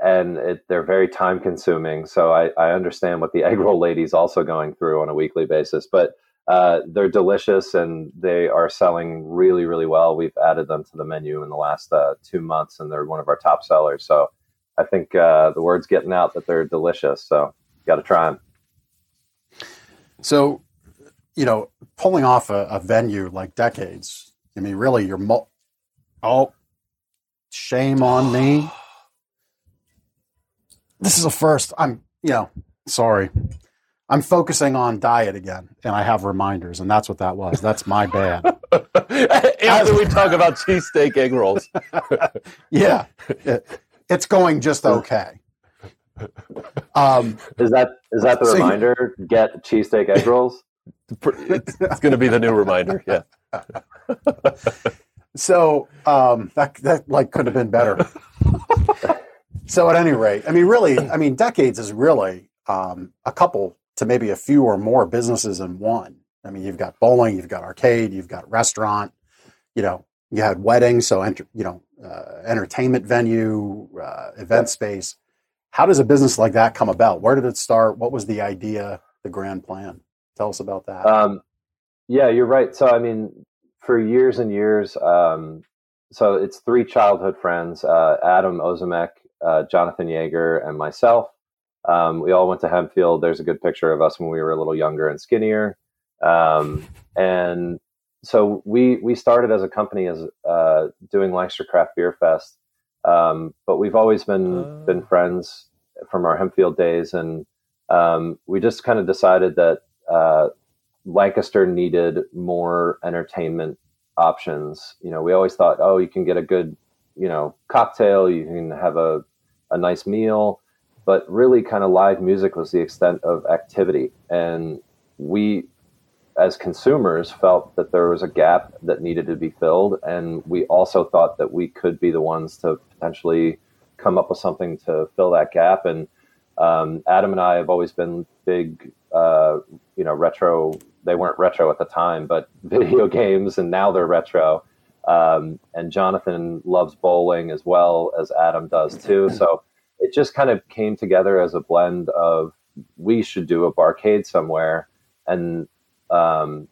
and it, they're very time consuming. So I, I, understand what the egg roll lady's also going through on a weekly basis, but uh, they're delicious and they are selling really, really well. We've added them to the menu in the last uh, two months, and they're one of our top sellers. So I think uh, the word's getting out that they're delicious. So got to try them. So, you know, pulling off a, a venue like Decades, I mean, really, you're mo- oh Shame on me. *sighs* This is a first. I'm, you know, sorry. I'm focusing on diet again, and I have reminders, and that's what that was. That's my bad. *laughs* After we talk about cheesesteak egg rolls. *laughs* yeah, it, it's going just okay. Um, is that is that the so reminder? You, Get cheesesteak egg rolls. It's, it's going to be the new reminder. Yeah. *laughs* So um, that that like could have been better. so at any rate, I mean, really, I mean, decades is really um, a couple to maybe a few or more businesses in one. I mean, you've got bowling, you've got arcade, you've got restaurant. You know, you had weddings, so enter, you know, uh, entertainment venue, uh, event space. How does a business like that come about? Where did it start? What was the idea, the grand plan? Tell us about that. Um, yeah, you're right. So, I mean, for years and years. Um, so it's three childhood friends: uh, Adam Ozimek, uh, Jonathan Yeager, and myself. Um, we all went to Hempfield. There's a good picture of us when we were a little younger and skinnier. Um, and so we we started as a company as uh, doing Lancaster Craft Beer Fest, um, but we've always been uh. been friends from our Hempfield days, and um, we just kind of decided that uh, Lancaster needed more entertainment options. You know, we always thought, oh, you can get a good, you know, cocktail, you can have a, a nice meal, but really kind of live music was the extent of activity. And we, as consumers, felt that there was a gap that needed to be filled. And we also thought that we could be the ones to potentially come up with something to fill that gap. And um, Adam and I have always been big, uh, you know, retro they weren't retro at the time, but *laughs* video games, and now they're retro. Um, and Jonathan loves bowling as well as Adam does too. So it just kind of came together as a blend of we should do a barcade somewhere, and um,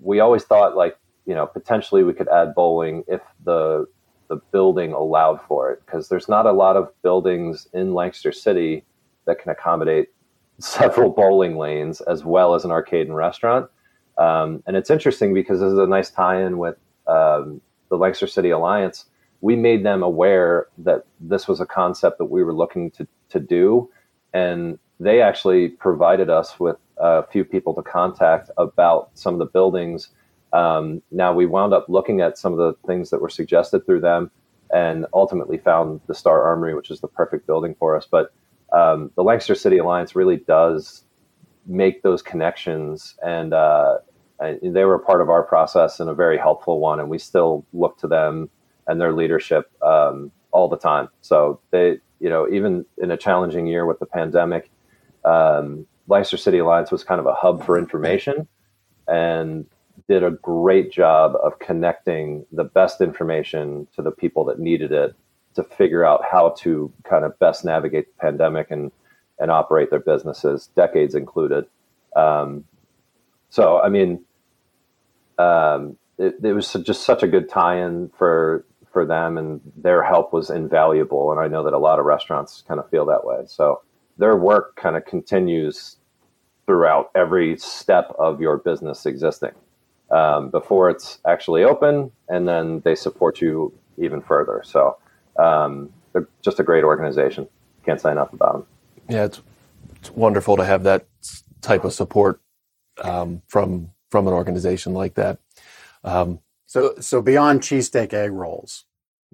we always thought like you know potentially we could add bowling if the the building allowed for it because there's not a lot of buildings in Lancaster City that can accommodate *laughs* several bowling lanes as well as an arcade and restaurant. Um, and it's interesting because this is a nice tie-in with um, the Lancaster City Alliance. We made them aware that this was a concept that we were looking to to do, and they actually provided us with a few people to contact about some of the buildings. Um, now we wound up looking at some of the things that were suggested through them, and ultimately found the Stahr Armory, which is the perfect building for us. But um, the Lancaster City Alliance really does make those connections, and, uh, and they were part of our process and a very helpful one. And we still look to them and their leadership um, all the time. So they, you know, even in a challenging year with the pandemic, um, Lancaster City Alliance was kind of a hub for information and did a great job of connecting the best information to the people that needed it to figure out how to kind of best navigate the pandemic and and operate their businesses, decades included. Um, so, I mean, um, it, it, was just such a good tie-in for for them, and their help was invaluable. And I know that a lot of restaurants kind of feel that way. So, their work kind of continues throughout every step of your business existing um, before it's actually open, and then they support you even further. So um, they're just a great organization. Can't say enough about them. Yeah, it's, it's wonderful to have that type of support um, from from an organization like that. Um, so, so beyond cheesesteak egg rolls,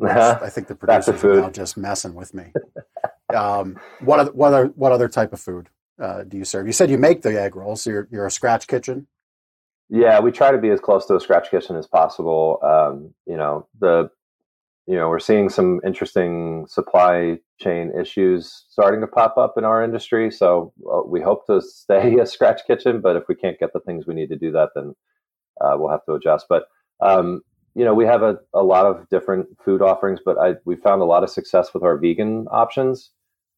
I think the producers are now just messing with me. um, what other, what other what other type of food uh, do you serve? You said you make the egg rolls. So you're you're a scratch kitchen. Yeah, we try to be as close to a scratch kitchen as possible. Um, you know, the you know, we're seeing some interesting supply chain issues starting to pop up in our industry. So uh, we hope to stay *laughs* a scratch kitchen, but if we can't get the things we need to do that, then uh, we'll have to adjust. But um, you know, we have a, a lot of different food offerings, but I, we found a lot of success with our vegan options.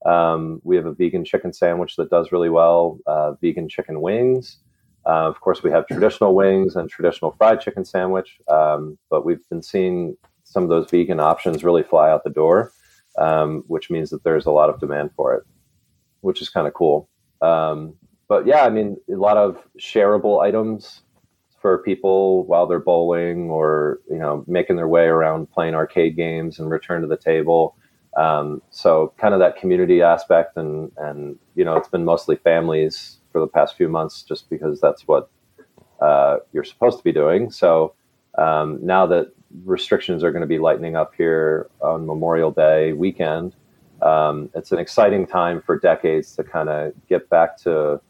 Um, we have a vegan chicken sandwich that does really well, uh, vegan chicken wings. Uh, of course, we have traditional wings and traditional fried chicken sandwich, um, but we've been seeing some of those vegan options really fly out the door, um, which means that there's a lot of demand for it, which is kind of cool. Um, but yeah, I mean, a lot of shareable items for people while they're bowling or you know making their way around playing arcade games and return to the table. Um, so kind of that community aspect, and and you know, it's been mostly families for the past few months, just because that's what uh, you're supposed to be doing. So um, now that restrictions are going to be lightening up here on Memorial Day weekend. Um, it's an exciting time for decades to kind of get back to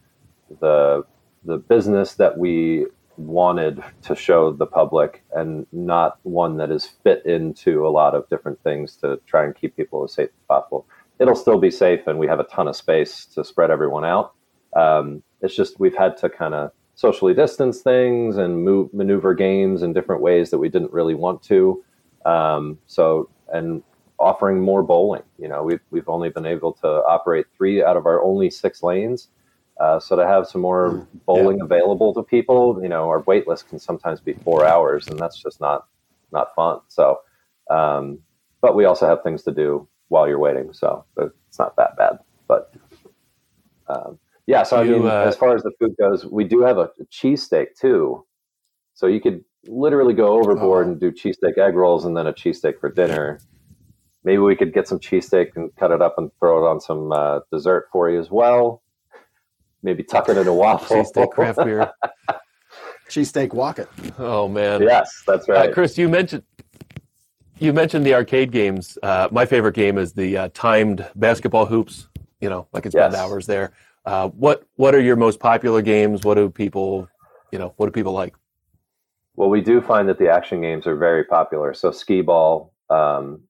the the business that we wanted to show the public and not one that is fit into a lot of different things to try and keep people as safe as possible. It'll still be safe and we have a ton of space to spread everyone out. Um, it's just we've had to kind of socially distance things and move maneuver games in different ways that we didn't really want to. Um, so and offering more bowling. You know, we've we've only been able to operate three out of our only six lanes. Uh, so to have some more mm, bowling yeah. available to people, you know, our wait list can sometimes be four hours, and that's just not not fun. So, um, but we also have things to do while you're waiting, so it's not that bad. But um, yeah, so you, I mean, uh, as far as the food goes, we do have a, a cheesesteak too. So you could literally go overboard oh. and do cheesesteak egg rolls and then a cheesesteak for dinner. Maybe we could get some cheesesteak and cut it up and throw it on some uh, dessert for you as well. Maybe tuck it in a waffle. cheesesteak craft beer. *laughs* cheesesteak walk Oh man. Yes, that's uh, right. Uh, Chris, you mentioned you mentioned the arcade games. Uh, my favorite game is the uh, timed basketball hoops. You know, like it's yes. hours there. Uh, what what are your most popular games? What do people, you know, what do people like? Well, we do find that the action games are very popular. So skee ball, um,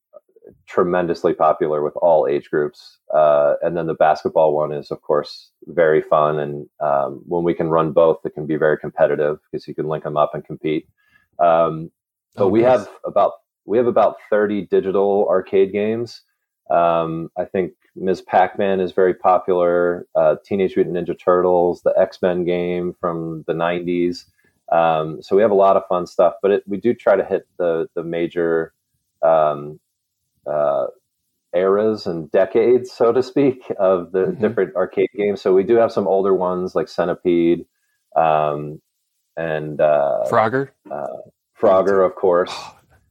tremendously popular with all age groups, uh, and then the basketball one is, of course, very fun. And um, when we can run both, it can be very competitive because you can link them up and compete. Um, so oh, we nice. have about we have about thirty digital arcade games. Um, I think Ms. Pac-Man is very popular. Uh, Teenage Mutant Ninja Turtles, the X-Men game from the '90s. Um, so we have a lot of fun stuff, but it, we do try to hit the the major um, uh, eras and decades, so to speak, of the mm-hmm. different arcade games. So we do have some older ones like Centipede um, and uh, Frogger. Uh, Frogger, of course.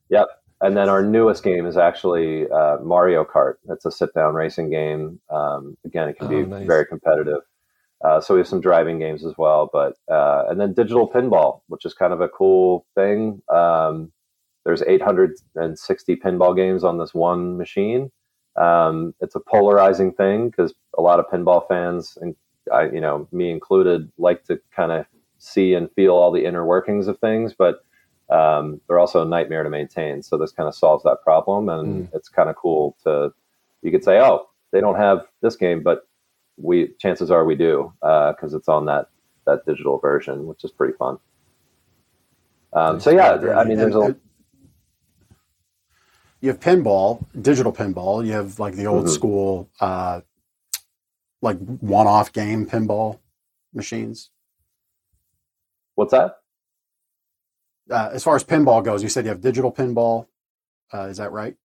yep. And then our newest game is actually uh, Mario Kart. It's a sit-down racing game. Um, again, it can be oh, nice. very competitive. Uh, so we have some driving games as well, but uh, and then digital pinball, which is kind of a cool thing. Um, there's 860 pinball games on this one machine. Um, it's a polarizing thing because a lot of pinball fans, and I, you know, me included, like to kind of see and feel all the inner workings of things, but um, they're also a nightmare to maintain. So this kind of solves that problem, and mm. it's kind of cool to you could say, oh, they don't have this game, but we chances are we do because uh, it's on that that digital version, which is pretty fun. Um, so yeah, I mean, there's a you have pinball, digital pinball. You have like the old mm-hmm. school, uh, like one-off game pinball machines. What's that? uh, as far as pinball goes, you said you have digital pinball. Uh, is that right?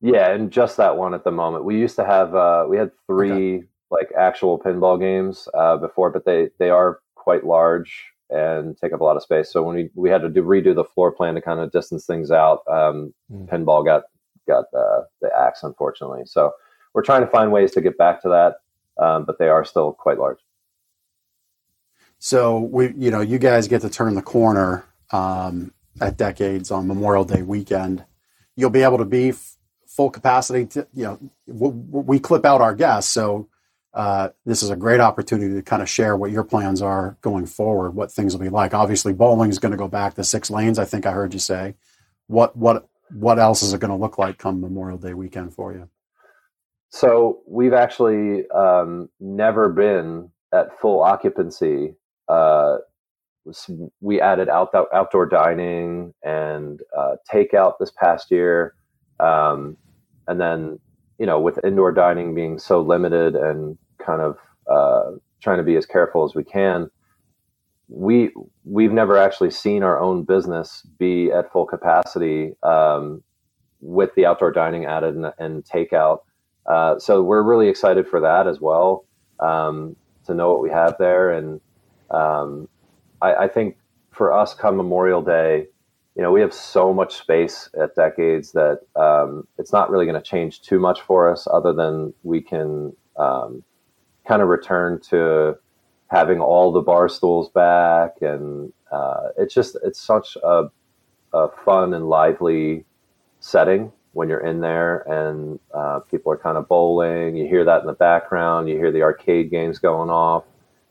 Yeah, and just that one at the moment. We used to have uh, we had three okay. like actual pinball games uh, before, but they they are quite large and take up a lot of space. So when we, we had to do, redo the floor plan to kind of distance things out, um, mm. pinball got got uh, the axe, unfortunately. So we're trying to find ways to get back to that, um, but they are still quite large. So we, you know, you guys get to turn the corner um, at Decades on Memorial Day weekend. You'll be able to be f- full capacity. To, you know, w- we clip out our guests, so uh, this is a great opportunity to kind of share what your plans are going forward, what things will be like. Obviously, bowling is going to go back to six lanes. I think I heard you say. What what what else is it going to look like come Memorial Day weekend for you? So we've actually um, never been at full occupancy uh, we added out, outdoor dining and uh, takeout this past year. Um, and then, you know, with indoor dining being so limited and kind of uh, trying to be as careful as we can, we we've never actually seen our own business be at full capacity um, with the outdoor dining added and, and takeout. Uh, so we're really excited for that as well um, to know what we have there and um, I, I think for us, come Memorial Day, you know, we have so much space at Decades that um, it's not really going to change too much for us, other than we can um, kind of return to having all the bar stools back, and uh, it's just it's such a, a, fun and lively setting when you're in there, and uh, people are kind of bowling. You hear that in the background. You hear the arcade games going off.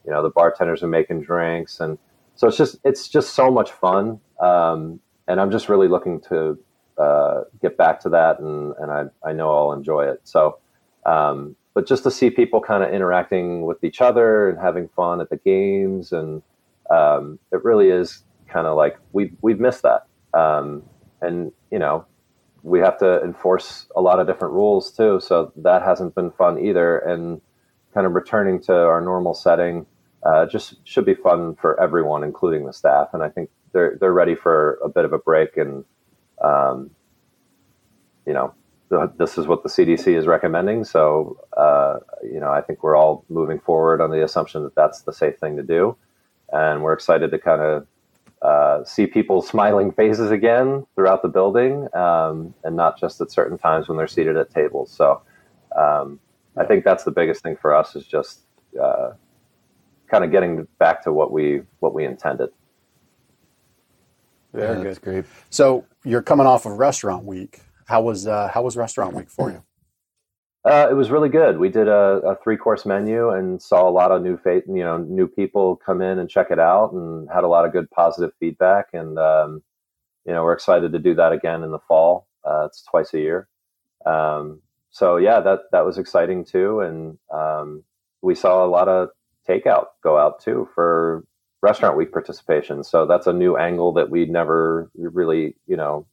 You know, the bartenders are making drinks, and so it's just it's just so much fun, um, and I'm just really looking to uh, get back to that, and and I I know I'll enjoy it. So, um, but just to see people kind of interacting with each other and having fun at the games, and um, it really is kind of like we we've missed that, um, and you know we have to enforce a lot of different rules too, so that hasn't been fun either, and kind of returning to our normal setting uh, just should be fun for everyone, including the staff. And I think they're they're ready for a bit of a break. And um, you know, this is what the CDC is recommending. So uh, you know, I think we're all moving forward on the assumption that that's the safe thing to do, and we're excited to kind of. Uh, see people *laughs* smiling faces again throughout the building, um, and not just at certain times when they're seated at tables. So, um, I think that's the biggest thing for us is just uh, kind of getting back to what we what we intended. Very yeah, good. great. So you're coming off of Restaurant Week. How was uh, how was Restaurant Week for you? Uh, it was really good. We did a, a, three course menu and saw a lot of new fa- you know new people come in and check it out, and had a lot of good positive feedback. And um, you know we're excited to do that again in the fall. Uh, it's twice a year. Um, so yeah, that that was exciting too, and um, we saw a lot of takeout go out too for restaurant week participation. So that's a new angle that we'd never really, you know,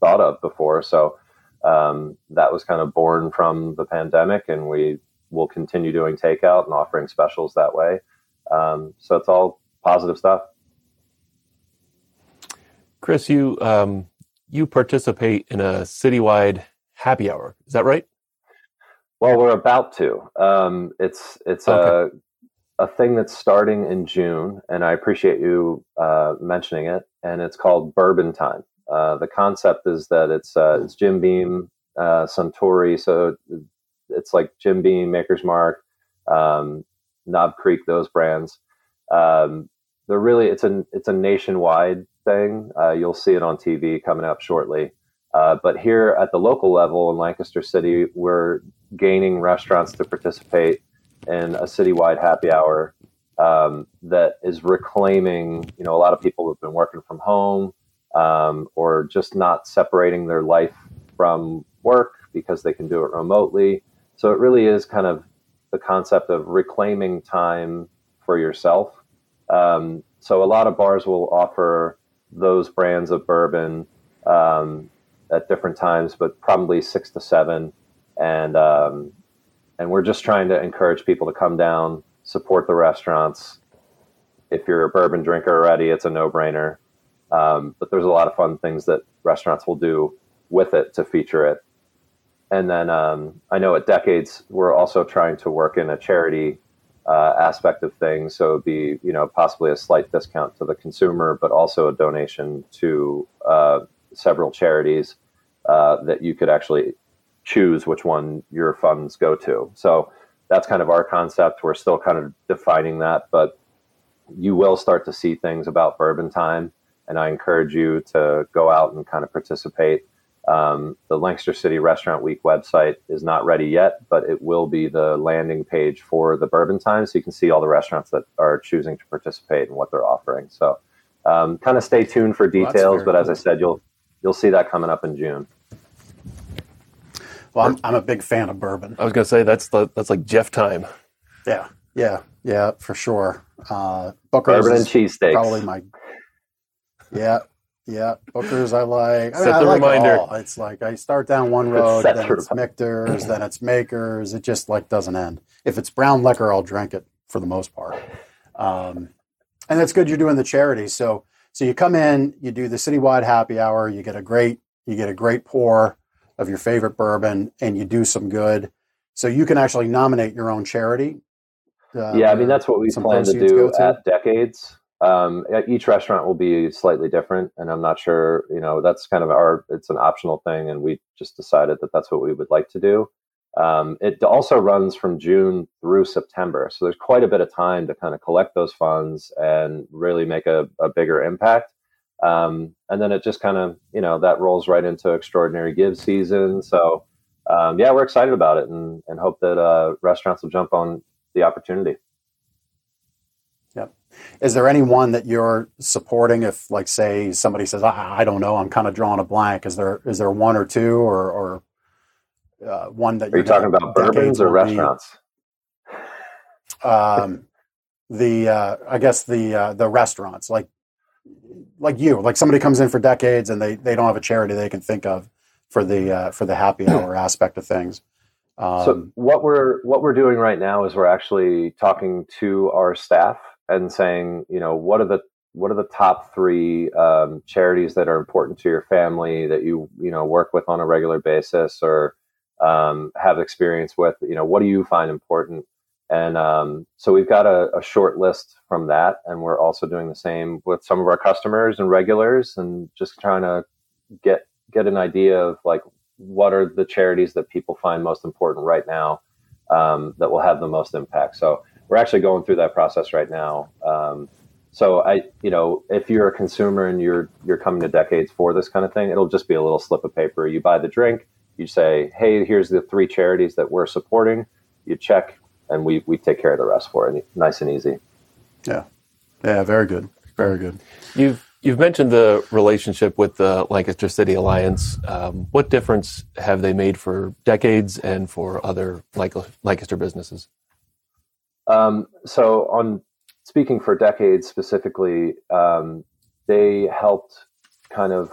thought of before. So um, that was kind of born from the pandemic, and we will continue doing takeout and offering specials that way. Um, so it's all positive stuff. Chris, you um, you participate in a citywide happy hour. Is that right? Well, we're about to. Um, it's it's okay. a a thing that's starting in June, and I appreciate you uh, mentioning it. And it's called Bourbon Time. Uh, the concept is that it's uh, it's Jim Beam, uh, Suntory, so it's like Jim Beam, Maker's Mark, um, Knob Creek, those brands. Um, they're really it's a it's a nationwide thing. Uh, you'll see it on TV coming up shortly. Uh, but here at the local level in Lancaster City, we're gaining restaurants to participate in a citywide happy hour um, that is reclaiming. You know, a lot of people have been working from home um, or just not separating their life from work because they can do it remotely. So it really is kind of the concept of reclaiming time for yourself. Um, so a lot of bars will offer those brands of bourbon um, at different times, but probably six to seven, and um, and we're just trying to encourage people to come down, support the restaurants. If you're a bourbon drinker already, it's a no-brainer. Um, but there's a lot of fun things that restaurants will do with it to feature it. And then um, I know at Decades we're also trying to work in a charity uh, aspect of things. So it'd be you know possibly a slight discount to the consumer, but also a donation to uh, several charities uh, that you could actually choose which one your funds go to. So that's kind of our concept. We're still kind of defining that, but you will start to see things about Bourbon Time, and I encourage you to go out and kind of participate. Um, the Lancaster City Restaurant Week website is not ready yet, but it will be the landing page for the Bourbon Time, so you can see all the restaurants that are choosing to participate and what they're offering. So, um, kind of stay tuned for details. Well, but as I said, you'll you'll see that coming up in June. Well, I'm, I'm a big fan of bourbon. I was going to say that's the, that's like Jeff time. Yeah, yeah, yeah, for sure. Uh, Booker's bourbon and cheesesteaks. Probably my. Yeah, yeah, Booker's I like. I Set the I like reminder. It all. It's like I start down one road, then it's Michter's, then it's Makers. It just like doesn't end. If it's brown liquor, I'll drink it for the most part. Um, and that's good. You're doing the charity, so so you come in, you do the citywide happy hour, you get a great you get a great pour of your favorite bourbon, and you do some good. So you can actually nominate your own charity. Uh, yeah, I mean that's what we plan to do to. at Decades. Um, each restaurant will be slightly different, and I'm not sure. You know, that's kind of our. It's an optional thing, and we just decided that that's what we would like to do. Um, it also runs from June through September, so there's quite a bit of time to kind of collect those funds and really make a, a bigger impact. Um, and then it just kind of, you know, that rolls right into extraordinary give season. So, um, yeah, we're excited about it and, and hope that uh, restaurants will jump on the opportunity. Is there anyone that you're supporting? If, like, say, somebody says, I, I don't know, I'm kind of drawing a blank. Is there is there one or two or, or uh, one that are you talking about bourbons or restaurants? Be, um, the uh, I guess the uh, the restaurants like like you like somebody comes in for decades and they they don't have a charity they can think of for the uh, for the happy *clears throat* hour aspect of things. Um, so what we're what we're doing right now is we're actually talking to our staff and saying you know what are the what are the top three um, charities that are important to your family that you you know work with on a regular basis or um, have experience with. You know, what do you find important? And um, so we've got a, a, short list from that, and we're also doing the same with some of our customers and regulars, and just trying to get get an idea of like what are the charities that people find most important right now um, that will have the most impact. So we're actually going through that process right now. Um, so I, you know, if you're a consumer and you're you're coming to decades for this kind of thing, it'll just be a little slip of paper. You buy the drink, you say, hey, here's the three charities that we're supporting. You check, and we, we take care of the rest for it. Nice and easy. Yeah. Yeah, very good. Very good. You've you've mentioned the relationship with the Lancaster City Alliance. Um, what difference have they made for decades and for other Lancaster businesses? Um, so, on speaking for decades specifically, um, they helped kind of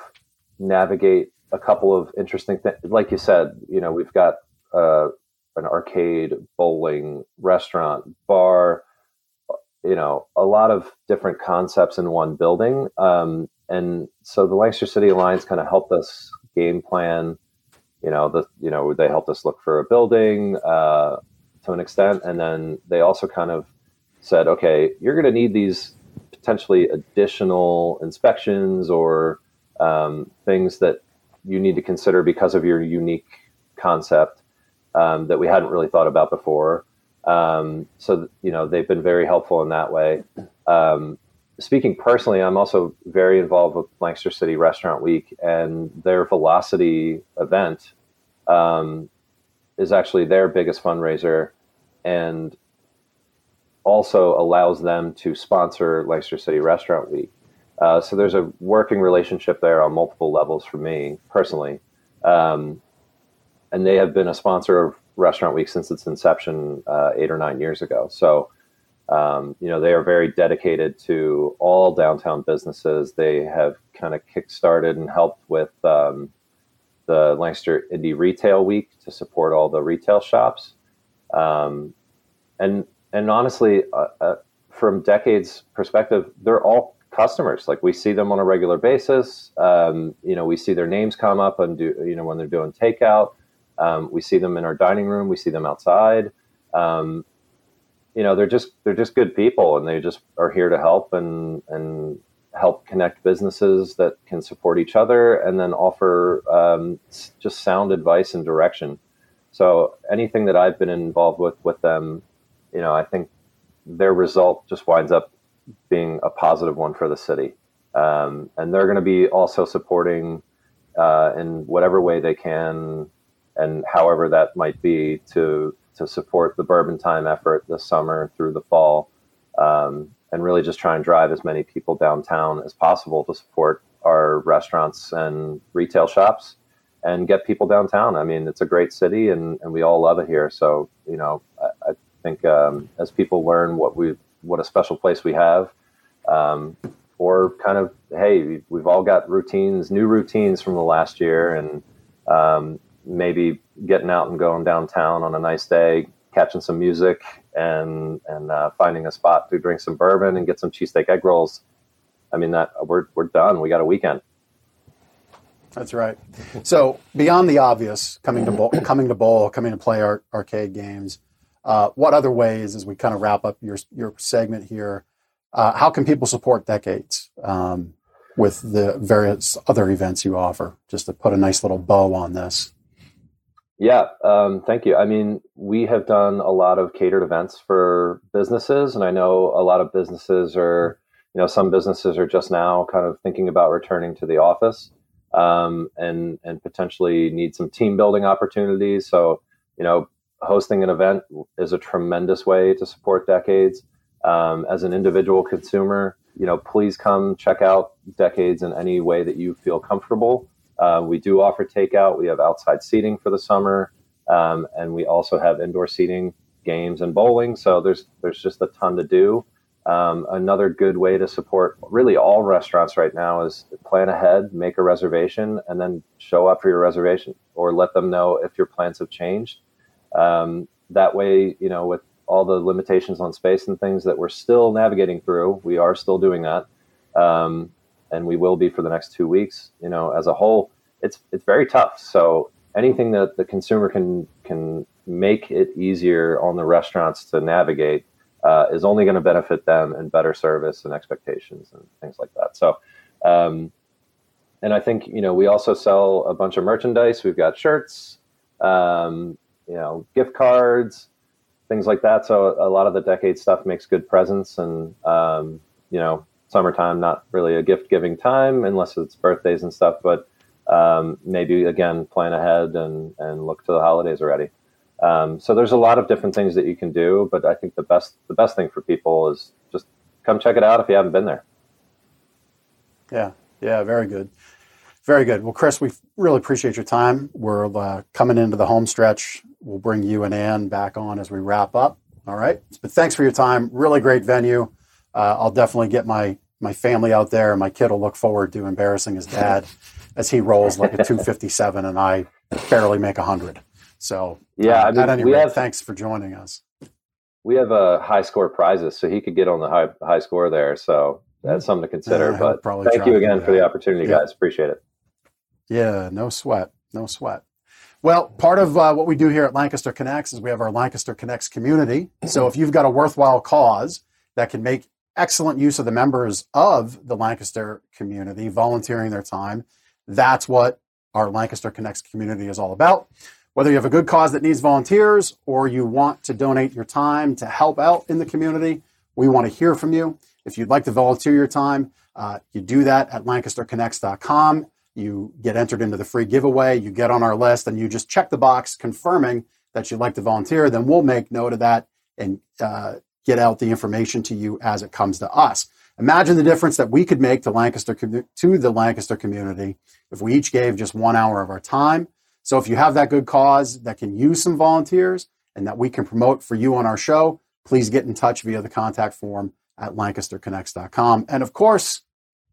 navigate a couple of interesting things. Like you said, you know, we've got uh, an arcade, bowling, restaurant, bar, you know, a lot of different concepts in one building. Um, and so the Lancaster City Alliance kind of helped us game plan. You know, the you know they helped us look for a building uh, to an extent, and then they also kind of said, okay, you're going to need these potentially additional inspections or um, things that you need to consider because of your unique concept um, that we hadn't really thought about before. Um, so you know they've been very helpful in that way. Um, speaking personally, I'm also very involved with Lancaster City Restaurant Week, and their Velocity event um, is actually their biggest fundraiser, and also allows them to sponsor Lancaster City Restaurant Week. Uh, so there's a working relationship there on multiple levels for me personally. Um, and they have been a sponsor of Restaurant Week since its inception uh, eight or nine years ago. So, um, you know, they are very dedicated to all downtown businesses. They have kind of kickstarted and helped with um, the Lancaster Indie Retail Week to support all the retail shops. Um, and and honestly, uh, uh, from decades perspective, they're all customers. Like we see them on a regular basis. Um, you know, we see their names come up and do you know when they're doing takeout. Um, we see them in our dining room. We see them outside. Um, you know, they're just they're just good people, and they just are here to help and and help connect businesses that can support each other, and then offer um, just sound advice and direction. So anything that I've been involved with with them, you know, I think their result just winds up being a positive one for the city. Um, and they're going to be also supporting uh, in whatever way they can and however that might be to to support the Bourbon Time effort this summer through the fall, um, and really just try and drive as many people downtown as possible to support our restaurants and retail shops and get people downtown. I mean, it's a great city, and, and we all love it here. So you know, I, I think um, as people learn what we what a special place we have. Um, or kind of, hey, we've all got routines, new routines from the last year, and um, maybe getting out and going downtown on a nice day, catching some music, and and uh, finding a spot to drink some bourbon and get some cheesesteak egg rolls. I mean that we're we're done. We got a weekend. That's right. So beyond the obvious, coming to bowl, coming to bowl, coming to play our arcade games. Uh, what other ways, as we kind of wrap up your your segment here, uh, how can people support Decades um, with the various other events you offer? Just to put a nice little bow on this. Yeah, um, thank you. I mean, we have done a lot of catered events for businesses, and I know a lot of businesses are, you know, some businesses are just now kind of thinking about returning to the office, um, and and potentially need some team building opportunities. So, you know, hosting an event is a tremendous way to support Decades. Um, as an individual consumer, you know, please come check out Decades in any way that you feel comfortable. Uh, we do offer takeout. We have outside seating for the summer, um, and we also have indoor seating, games, and bowling. So there's there's just a ton to do. Um, another good way to support really all restaurants right now is plan ahead, make a reservation, and then show up for your reservation, or let them know if your plans have changed. Um, that way, you know, with all the limitations on space and things that we're still navigating through, we are still doing that. Um, and we will be for the next two weeks. You know, as a whole, it's it's very tough. So anything that the consumer can can make it easier on the restaurants to navigate uh, is only going to benefit them and better service and expectations and things like that. So. Um, and I think you know we also sell a bunch of merchandise. We've got shirts, um, you know, gift cards, things like that. So a lot of the decade stuff makes good presents, and um, you know, summertime not really a gift giving time unless it's birthdays and stuff but um, maybe again plan ahead and and look to the holidays already. Um, so there's a lot of different things that you can do but i think the best the best thing for people is just come check it out if you haven't been there. Yeah. Yeah. Very good very good well chris we really appreciate your time we're uh, coming into the home stretch we'll bring you and ann back on as we wrap up all right but thanks for your time really great venue uh, I'll definitely get my my family out there, and my kid will look forward to embarrassing his dad *laughs* as he rolls like a 257, and I barely make 100. So yeah, um, I mean, at any rate, have, thanks for joining us. We have a uh, high score prizes, so he could get on the high high score there. So that's something to consider. Yeah, but thank you again for the opportunity, guys. Appreciate it. Yeah, no sweat, no sweat. Well, part of uh, what we do here at Lancaster Connects is we have our Lancaster Connects community. So if you've got a worthwhile cause that can make excellent use of the members of the Lancaster community volunteering their time, that's what our Lancaster Connects community is all about. Whether you have a good cause that needs volunteers or you want to donate your time to help out in the community, we want to hear from you. If you'd like to volunteer your time, uh, you do that at lancasterconnects.com. You get entered into the free giveaway, you get on our list, and you just check the box confirming that you'd like to volunteer. Then we'll make note of that and uh, get out the information to you as it comes to us. Imagine the difference that we could make to Lancaster to the Lancaster community if we each gave just one hour of our time. So if you have that good cause that can use some volunteers and that we can promote for you on our show, please get in touch via the contact form at lancasterconnects.com. And of course,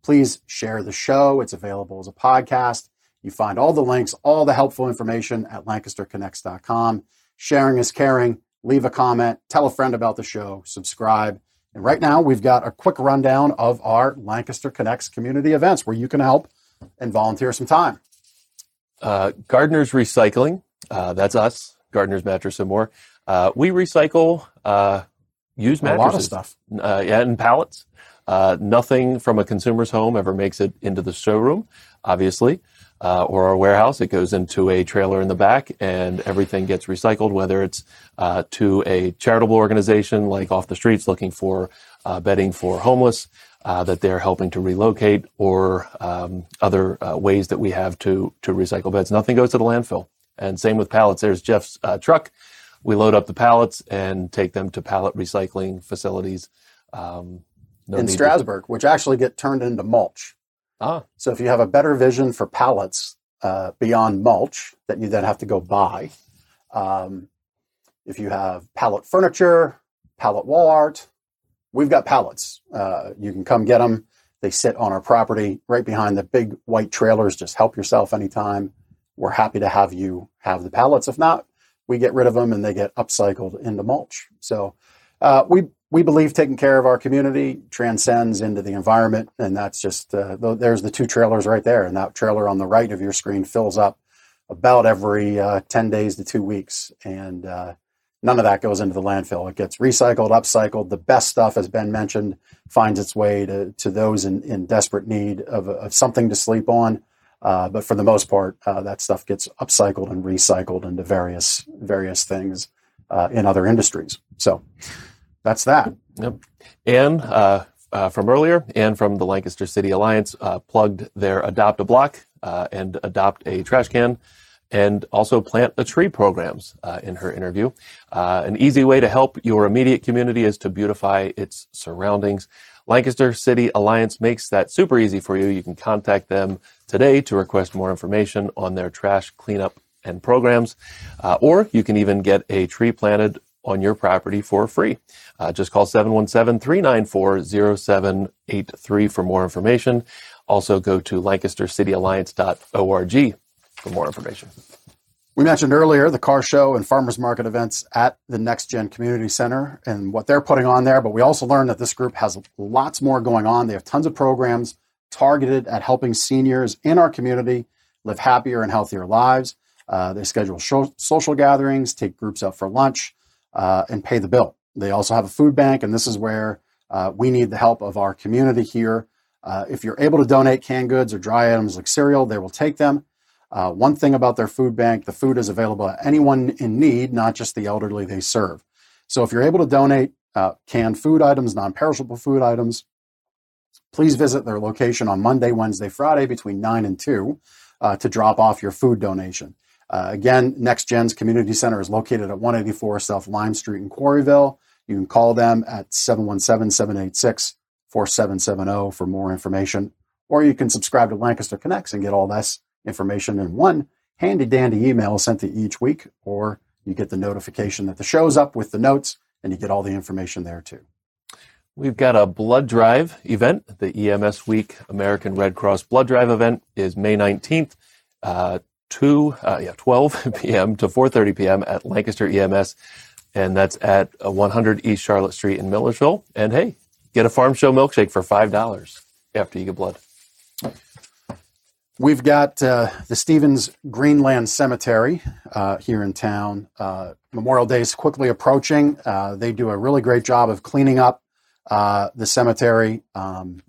please share the show. It's available as a podcast. You find all the links, all the helpful information at lancasterconnects.com. Sharing is caring. Leave a comment, tell a friend about the show, subscribe. And right now, we've got a quick rundown of our Lancaster Connects community events where you can help and volunteer some time. Uh, Gardner's Recycling, uh, that's us, Gardner's Mattress and More. Uh, we recycle uh, used mattresses. A lot of stuff. Uh, yeah, and pallets. Uh, nothing from a consumer's home ever makes it into the showroom, obviously, uh, or our warehouse. It goes into a trailer in the back, and everything gets recycled, whether it's uh, to a charitable organization like Off the Streets looking for uh, bedding for homeless uh, that they're helping to relocate, or um, other ways that we have to to recycle beds. Nothing goes to the landfill. And same with pallets. There's Jeff's truck we load up the pallets and take them to pallet recycling facilities. Um, no in Strasbourg, to... which actually get turned into mulch. Ah. So if you have a better vision for pallets uh, beyond mulch that you then have to go buy, um, if you have pallet furniture, pallet wall art, we've got pallets. Uh, you can come get them. They sit on our property right behind the big white trailers. Just help yourself anytime. We're happy to have you have the pallets. If not, we get rid of them and they get upcycled into mulch. So uh, we we believe taking care of our community transcends into the environment, and that's just uh, there's the two trailers right there, and that trailer on the right of your screen fills up about every uh, ten days to two weeks, and uh, none of that goes into the landfill. It gets recycled, upcycled. The best stuff, as Ben mentioned, finds its way to to those in, in desperate need of, of something to sleep on. Uh, but for the most part, uh, that stuff gets upcycled and recycled into various various things uh, in other industries. So that's that. Yep. And uh, uh, from earlier, and from the Lancaster City Alliance plugged their Adopt a Block and Adopt a Trash Can and also plant a tree programs uh, in her interview. Uh, an easy way to help your immediate community is to beautify its surroundings. Lancaster City Alliance makes that super easy for you. You can contact them today to request more information on their trash cleanup and programs, uh, or you can even get a tree planted on your property for free. Uh, just call 717-394-0783 for more information. Also go to lancastercityalliance.org for more information. We mentioned earlier the car show and farmers market events at the Next Gen Community Center and what they're putting on there. But we also learned that this group has lots more going on. They have tons of programs targeted at helping seniors in our community live happier and healthier lives. Uh, they schedule social gatherings, take groups out for lunch, uh, and pay the bill. They also have a food bank, and this is where uh, we need the help of our community here. Uh, if you're able to donate canned goods or dry items like cereal, they will take them. Uh, one thing about their food bank, the food is available to anyone in need, not just the elderly they serve. So if you're able to donate uh, canned food items, non perishable food items, please visit their location on Monday, Wednesday, Friday between 9 and 2 uh, to drop off your food donation. Uh, again, Next Gen's Community Center is located at 184 South Lime Street in Quarryville. You can call them at 717 786 4770 for more information, or you can subscribe to Lancaster Connects and get all this information in one handy dandy email sent to each week, or you get the notification that the show's up with the notes and you get all the information there too. We've got a blood drive event. The EMS Week American Red Cross Blood Drive event is May 19th, uh, 2, uh, yeah, 12 *laughs* p.m. to 4.30 p.m. at Lancaster EMS. And that's at 100 East Charlotte Street in Millersville. And hey, get a farm show milkshake for $5 after you get blood. We've got uh, the Stevens Greenland Cemetery uh, here in town. Uh, Memorial Day is quickly approaching. Uh, they do a really great job of cleaning up uh, the cemetery, um,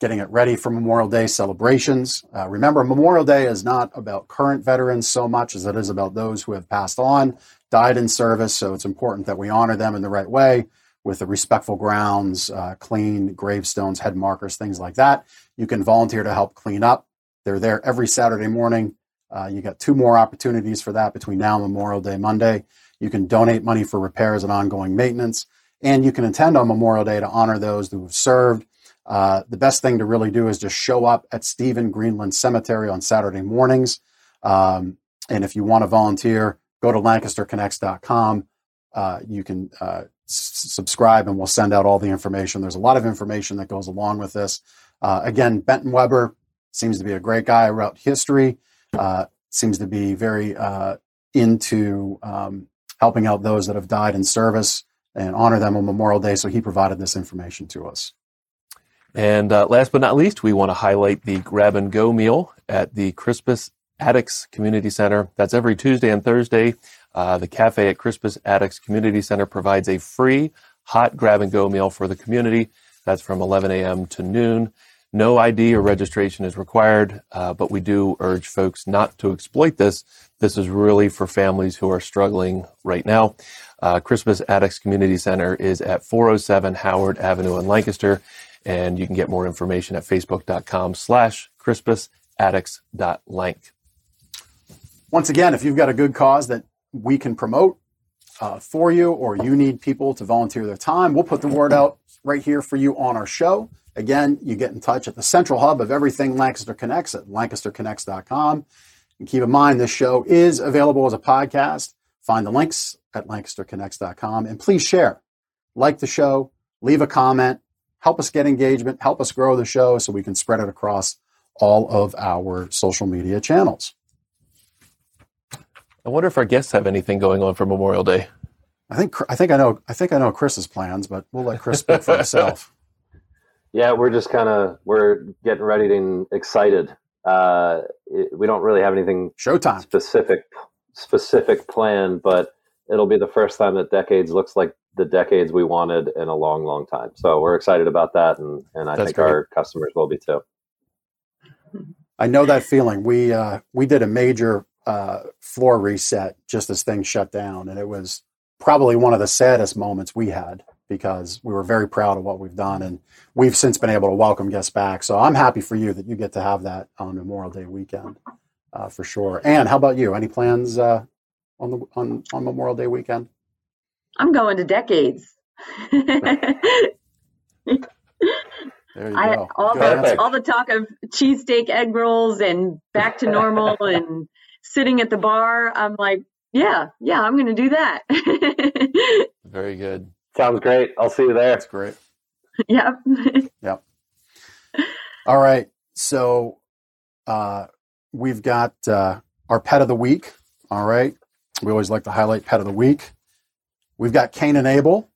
getting it ready for Memorial Day celebrations. Uh, remember, Memorial Day is not about current veterans so much as it is about those who have passed on, died in service. So it's important that we honor them in the right way with the respectful grounds, clean gravestones, head markers, things like that. You can volunteer to help clean up. They're there every Saturday morning. Uh, you got two more opportunities for that between now and Memorial Day Monday. You can donate money for repairs and ongoing maintenance, and you can attend on Memorial Day to honor those who have served. Uh, the best thing to really do is just show up at Stephen Greenland Cemetery on Saturday mornings. Um, and if you want to volunteer, go to lancasterconnects.com. Uh, you can uh, s- subscribe and we'll send out all the information. There's a lot of information that goes along with this. Uh, again, Benton Weber, seems to be a great guy. Wrote history. Uh, seems to be very uh, into um, helping out those that have died in service and honor them on Memorial Day. So he provided this information to us. And uh, last but not least, we want to highlight the grab and go meal at the Crispus Attucks Community Center. That's every Tuesday and Thursday. Uh, the cafe at Crispus Attucks Community Center provides a free hot grab and go meal for the community. That's from 11 a.m. to noon. No ID or registration is required, uh, but we do urge folks not to exploit this. This is really for families who are struggling right now. Uh, Crispus Attucks Community Center is at 407 Howard Avenue in Lancaster, and you can get more information at facebook.com slash crispusattucks.lanc. Once again, if you've got a good cause that we can promote uh, for you or you need people to volunteer their time, we'll put the word out right here for you on our show. Again, you get in touch at the central hub of everything Lancaster Connects at lancasterconnects.com. And keep in mind, this show is available as a podcast. Find the links at lancasterconnects.com and please share, like the show, leave a comment, help us get engagement, help us grow the show so we can spread it across all of our social media channels. I wonder if our guests have anything going on for Memorial Day. I think I think I know I think I know Chris's plans, but we'll let Chris speak for *laughs* himself. Yeah, we're just kind of we're getting ready and excited. Uh, it, we don't really have anything showtime specific specific plan, but it'll be the first time that decades looks like the decades we wanted in a long, long time. So we're excited about that, and and I That's think great. our customers will be too. I know that feeling. We uh, we did a major uh, floor reset just as things shut down, and it was probably one of the saddest moments we had because we were very proud of what we've done and we've since been able to welcome guests back. So I'm happy for you that you get to have that on Memorial Day weekend uh, for sure. And how about you? Any plans uh, on the on, on Memorial Day weekend? I'm going to decades. I, all the all the talk of cheesesteak egg rolls and back to normal *laughs* and sitting at the bar. I'm like, yeah, yeah, I'm going to do that. *laughs* Very good. Sounds great. I'll see you there. That's great. Yep. *laughs* yep. All right. So uh, we've got uh, our pet of the week. All right. We always like to highlight pet of the week. We've got Cain and Abel.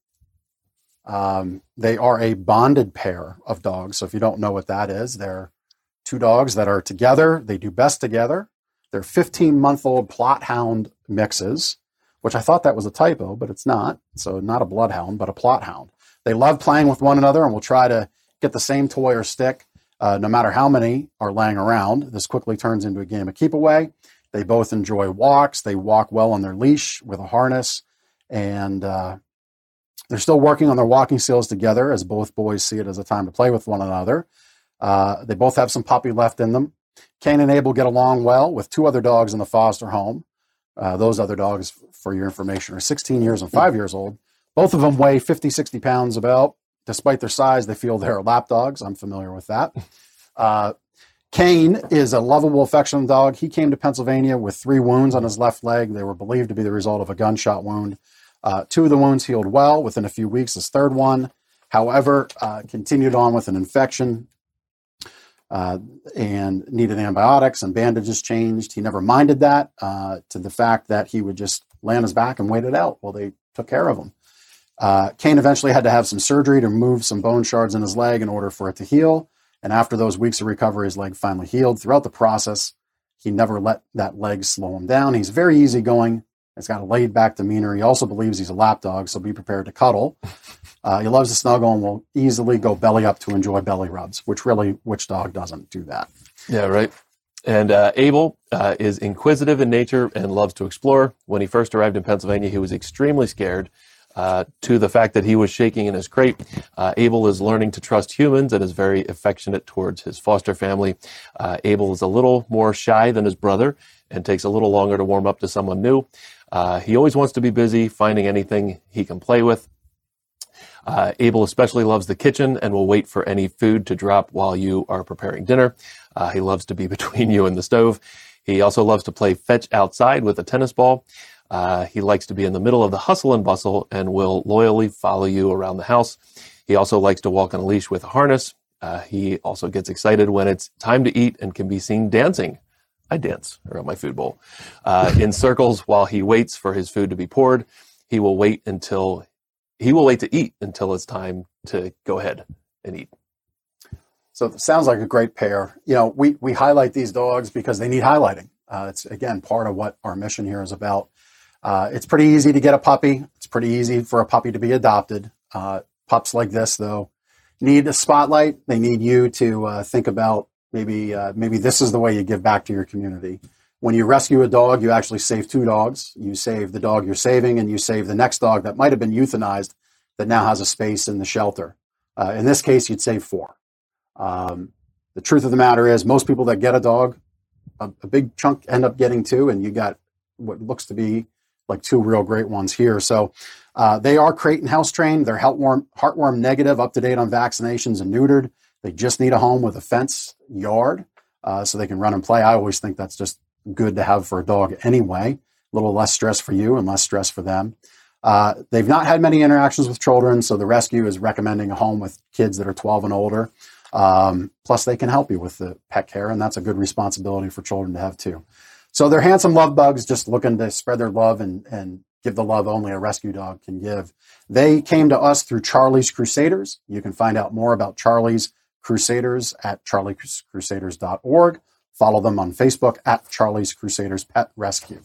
Um, they are a bonded pair of dogs. So if you don't know what that is, they're two dogs that are together. They do best together. They're 15 month old Plott hound mixes which I thought that was a typo, but it's not. So not a bloodhound, but a Plott hound. They love playing with one another and will try to get the same toy or stick, uh, no matter how many are laying around. This quickly turns into a game of keep away. They both enjoy walks. They walk well on their leash with a harness, and uh, they're still working on their walking skills together as both boys see it as a time to play with one another. Uh, they both have some puppy left in them. Cain and Abel get along well with two other dogs in the foster home. Uh, those other dogs, for your information, are 16 years and five years old. Both of them weigh 50, 60 pounds about. Despite their size, they feel they're lap dogs. I'm familiar with that. *laughs* Uh, Cain is a lovable, affectionate dog. He came to Pennsylvania with three wounds on his left leg. They were believed to be the result of a gunshot wound. Uh, two of the wounds healed well within a few weeks. His third one, however, uh, continued on with an infection uh, and needed antibiotics and bandages changed. He never minded that uh, to the fact that he would just lay on his back and wait it out while they took care of him. Uh, Cain eventually had to have some surgery to remove some bone shards in his leg in order for it to heal. And after those weeks of recovery, his leg finally healed. Throughout the process, he never let that leg slow him down. He's very easygoing. He's got a laid back demeanor. He also believes he's a lap dog, so be prepared to cuddle. *laughs* Uh, he loves to snuggle and will easily go belly up to enjoy belly rubs, which really, which dog doesn't do that? Yeah, right. And uh, Abel uh, is inquisitive in nature and loves to explore. When he first arrived in Pennsylvania, he was extremely scared uh, to the fact that he was shaking in his crate. Uh, Abel is learning to trust humans and is very affectionate towards his foster family. Uh, Abel is a little more shy than his brother and takes a little longer to warm up to someone new. Uh, he always wants to be busy finding anything he can play with. Uh, Abel especially loves the kitchen and will wait for any food to drop while you are preparing dinner. Uh, he loves to be *laughs* between you and the stove. He also loves to play fetch outside with a tennis ball. Uh, he likes to be in the middle of the hustle and bustle and will loyally follow you around the house. He also likes to walk on a leash with a harness. Uh, he also gets excited when it's time to eat and can be seen dancing. I dance around my food bowl uh, in circles while he waits for his food to be poured. He will wait until he will wait to eat until it's time to go ahead and eat. So sounds like a great pair. You know, we we highlight these dogs because they need highlighting. Uh, it's again part of what our mission here is about. Uh, it's pretty easy to get a puppy. It's pretty easy for a puppy to be adopted. Uh, pups like this, though, need a spotlight. They need you to uh, think about maybe uh, maybe this is the way you give back to your community. When you rescue a dog, you actually save two dogs. You save the dog you're saving, and you save the next dog that might have been euthanized that now has a space in the shelter. Uh, in this case, you'd save four. Um, the truth of the matter is, most people that get a dog, a, a big chunk end up getting two, and you got what looks to be like two real great ones here. So uh, they are crate and house trained. They're heartworm, heartworm negative, up to date on vaccinations and neutered. They just need a home with a fence yard uh, so they can run and play. I always think that's just good to have for a dog anyway. A little less stress for you and less stress for them. Uh, they've not had many interactions with children, so the rescue is recommending a home with kids that are 12 and older. Um, plus, they can help you with the pet care, and that's a good responsibility for children to have too. So they're handsome love bugs, just looking to spread their love and, and give the love only a rescue dog can give. They came to us through Charlie's Crusaders. You can find out more about Charlie's Crusaders at charliescrusaders.org. Follow them on Facebook at Charlie's Crusaders Pet Rescue.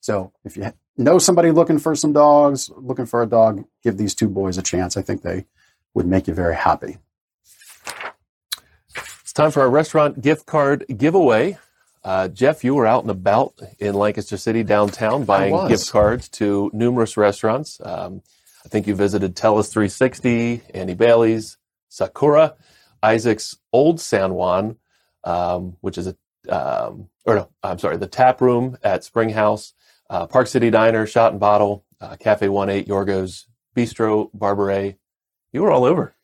So if you know somebody looking for some dogs, looking for a dog, give these two boys a chance. I think they would make you very happy. It's time for our restaurant gift card giveaway. Uh, Jeff, you were out and about in Lancaster City downtown buying gift cards to numerous restaurants. Um, I think you visited Tellus 360, Annie Bailey's, Sakura, Isaac's Old San Juan, um, which is a, um, or no, I'm sorry, the tap room at Spring House, uh, Park City Diner, Shot and Bottle, uh, Cafe 1-8, Yorgos, Bistro, Barberet. You were all over.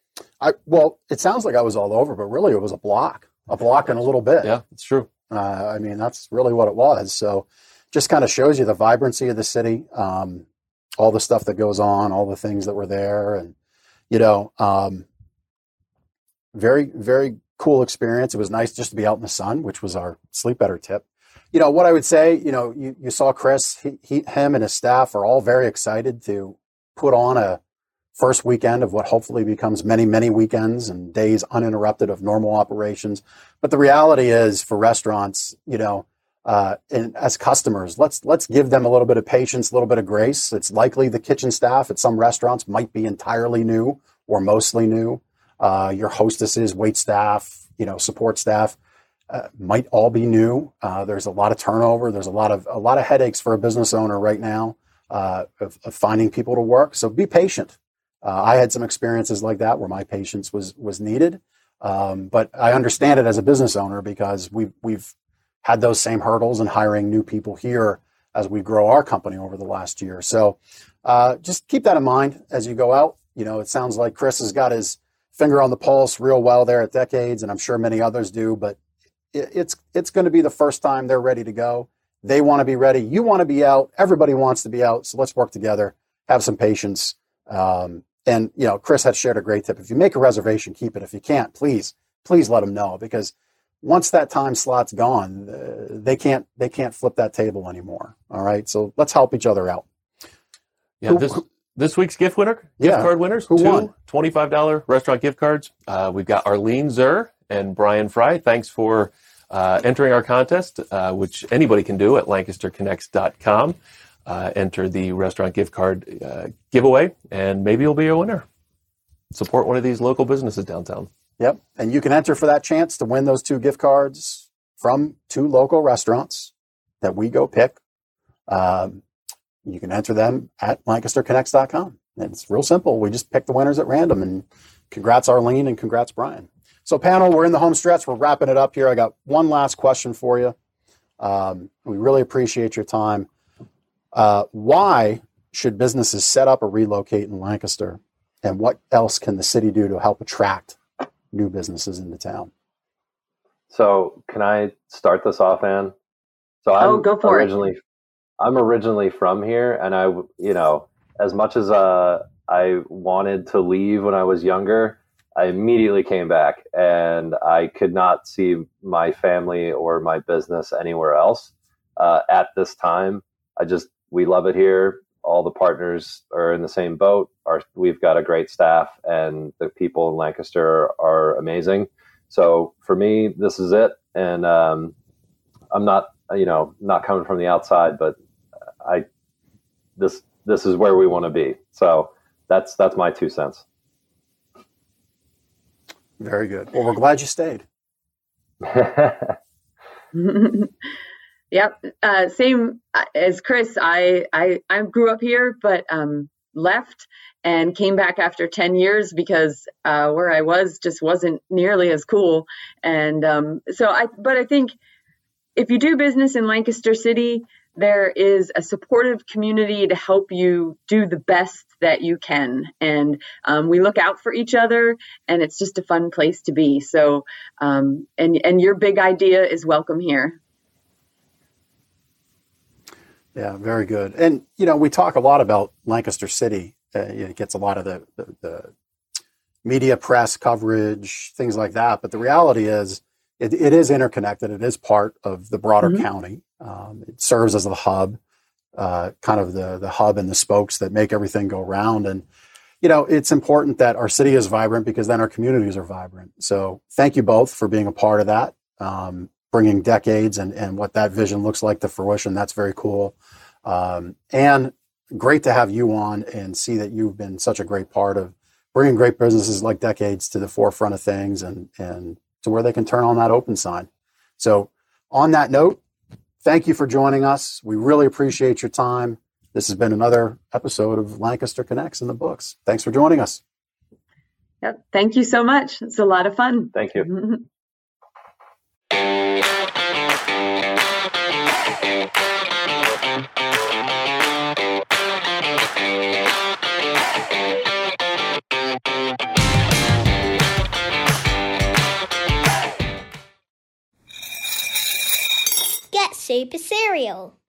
I, well, it sounds like I was all over, but really it was a block, a block and a little bit. Yeah, it's true. Uh, I mean, that's really what it was. So, just kind of shows you the vibrancy of the city, um, all the stuff that goes on, all the things that were there, and you know, um, very very cool experience. It was nice just to be out in the sun, which was our sleep better tip. You know what I would say. You know, you, you saw Chris, he, he, him, and his staff are all very excited to put on a first weekend of what hopefully becomes many, many weekends and days uninterrupted of normal operations. But the reality is for restaurants, you know, uh, and as customers, let's let's give them a little bit of patience, a little bit of grace. It's likely the kitchen staff at some restaurants might be entirely new or mostly new. Uh, your hostesses, wait staff, you know, support staff uh, might all be new. Uh, there's a lot of turnover. There's a lot of a lot of headaches for a business owner right now uh, of, of finding people to work. So be patient. Uh, I had some experiences like that where my patience was was needed, um, but I understand it as a business owner because we've we've had those same hurdles in hiring new people here as we grow our company over the last year. So uh, just keep that in mind as you go out. You know, it sounds like Chris has got his finger on the pulse real well there at Decades, and I'm sure many others do. But it, it's it's going to be the first time they're ready to go. They want to be ready. You want to be out. Everybody wants to be out. So let's work together. Have some patience. Um, and you know, Chris had shared a great tip. If you make a reservation, keep it. If you can't, please, please let them know because once that time slot's gone, uh, they can't they can't flip that table anymore. All right, so let's help each other out. Yeah, this this week's gift winner, gift Yeah. card winners, Who two won? $25 restaurant gift cards. Uh, we've got Arlene Zur and Brian Fry. Thanks for uh, entering our contest, uh, which anybody can do at lancasterconnects.com. Uh, enter the restaurant gift card uh, giveaway, and maybe you'll be a winner. Support one of these local businesses downtown. Yep. And you can enter for that chance to win those two gift cards from two local restaurants that we go pick. Um, you can enter them at lancasterconnects.com. And it's real simple. We just pick the winners at random. And congrats, Arlene, and congrats, Brian. So, panel, we're in the home stretch. We're wrapping it up here. I got one last question for you. Um, we really appreciate your time. Uh, why should businesses set up or relocate in Lancaster? And what else can the city do to help attract new businesses into town? So can I start this off, Anne? So I'm Oh, go for it. originally, I'm originally from here, and I, you know, as much as uh, I wanted to leave when I was younger, I immediately came back, and I could not see my family or my business anywhere else uh, at this time. I just we love it here. All the partners are in the same boat. Our, we've got a great staff, and the people in Lancaster are amazing. So for me, this is it, and um, I'm not, you know, not coming from the outside, but I this this is where we want to be. So that's that's my two cents. Very good. Well, we're glad you stayed. *laughs* yep. Uh, same uh, as Chris. I, I I grew up here, but um, left and came back after 10 years because uh, where I was just wasn't nearly as cool. And um, so I, but I think if you do business in Lancaster City, there is a supportive community to help you do the best that you can. And um, we look out for each other, and it's just a fun place to be. So, um, and and your big idea is welcome here. Yeah, very good. And you know, we talk a lot about Lancaster City. Uh, it gets a lot of the, the, the media press coverage, things like that. But the reality is, it, it is interconnected. It is part of the broader Mhm. county. Um, it serves as the hub, uh, kind of the the hub and the spokes that make everything go round. And you know, it's important that our city is vibrant because then our communities are vibrant. So, thank you both for being a part of that, um, bringing decades and and what that vision looks like to fruition. That's very cool. Um, and great to have you on and see that you've been such a great part of bringing great businesses like decades to the forefront of things and and to where they can turn on that open sign. So, on that note, thank you for joining us. We really appreciate your time. This has been another episode of Lancaster Connects in the books. Thanks for joining us. Yep. Thank you so much. It's a lot of fun. Thank you. *laughs* Super Cereal.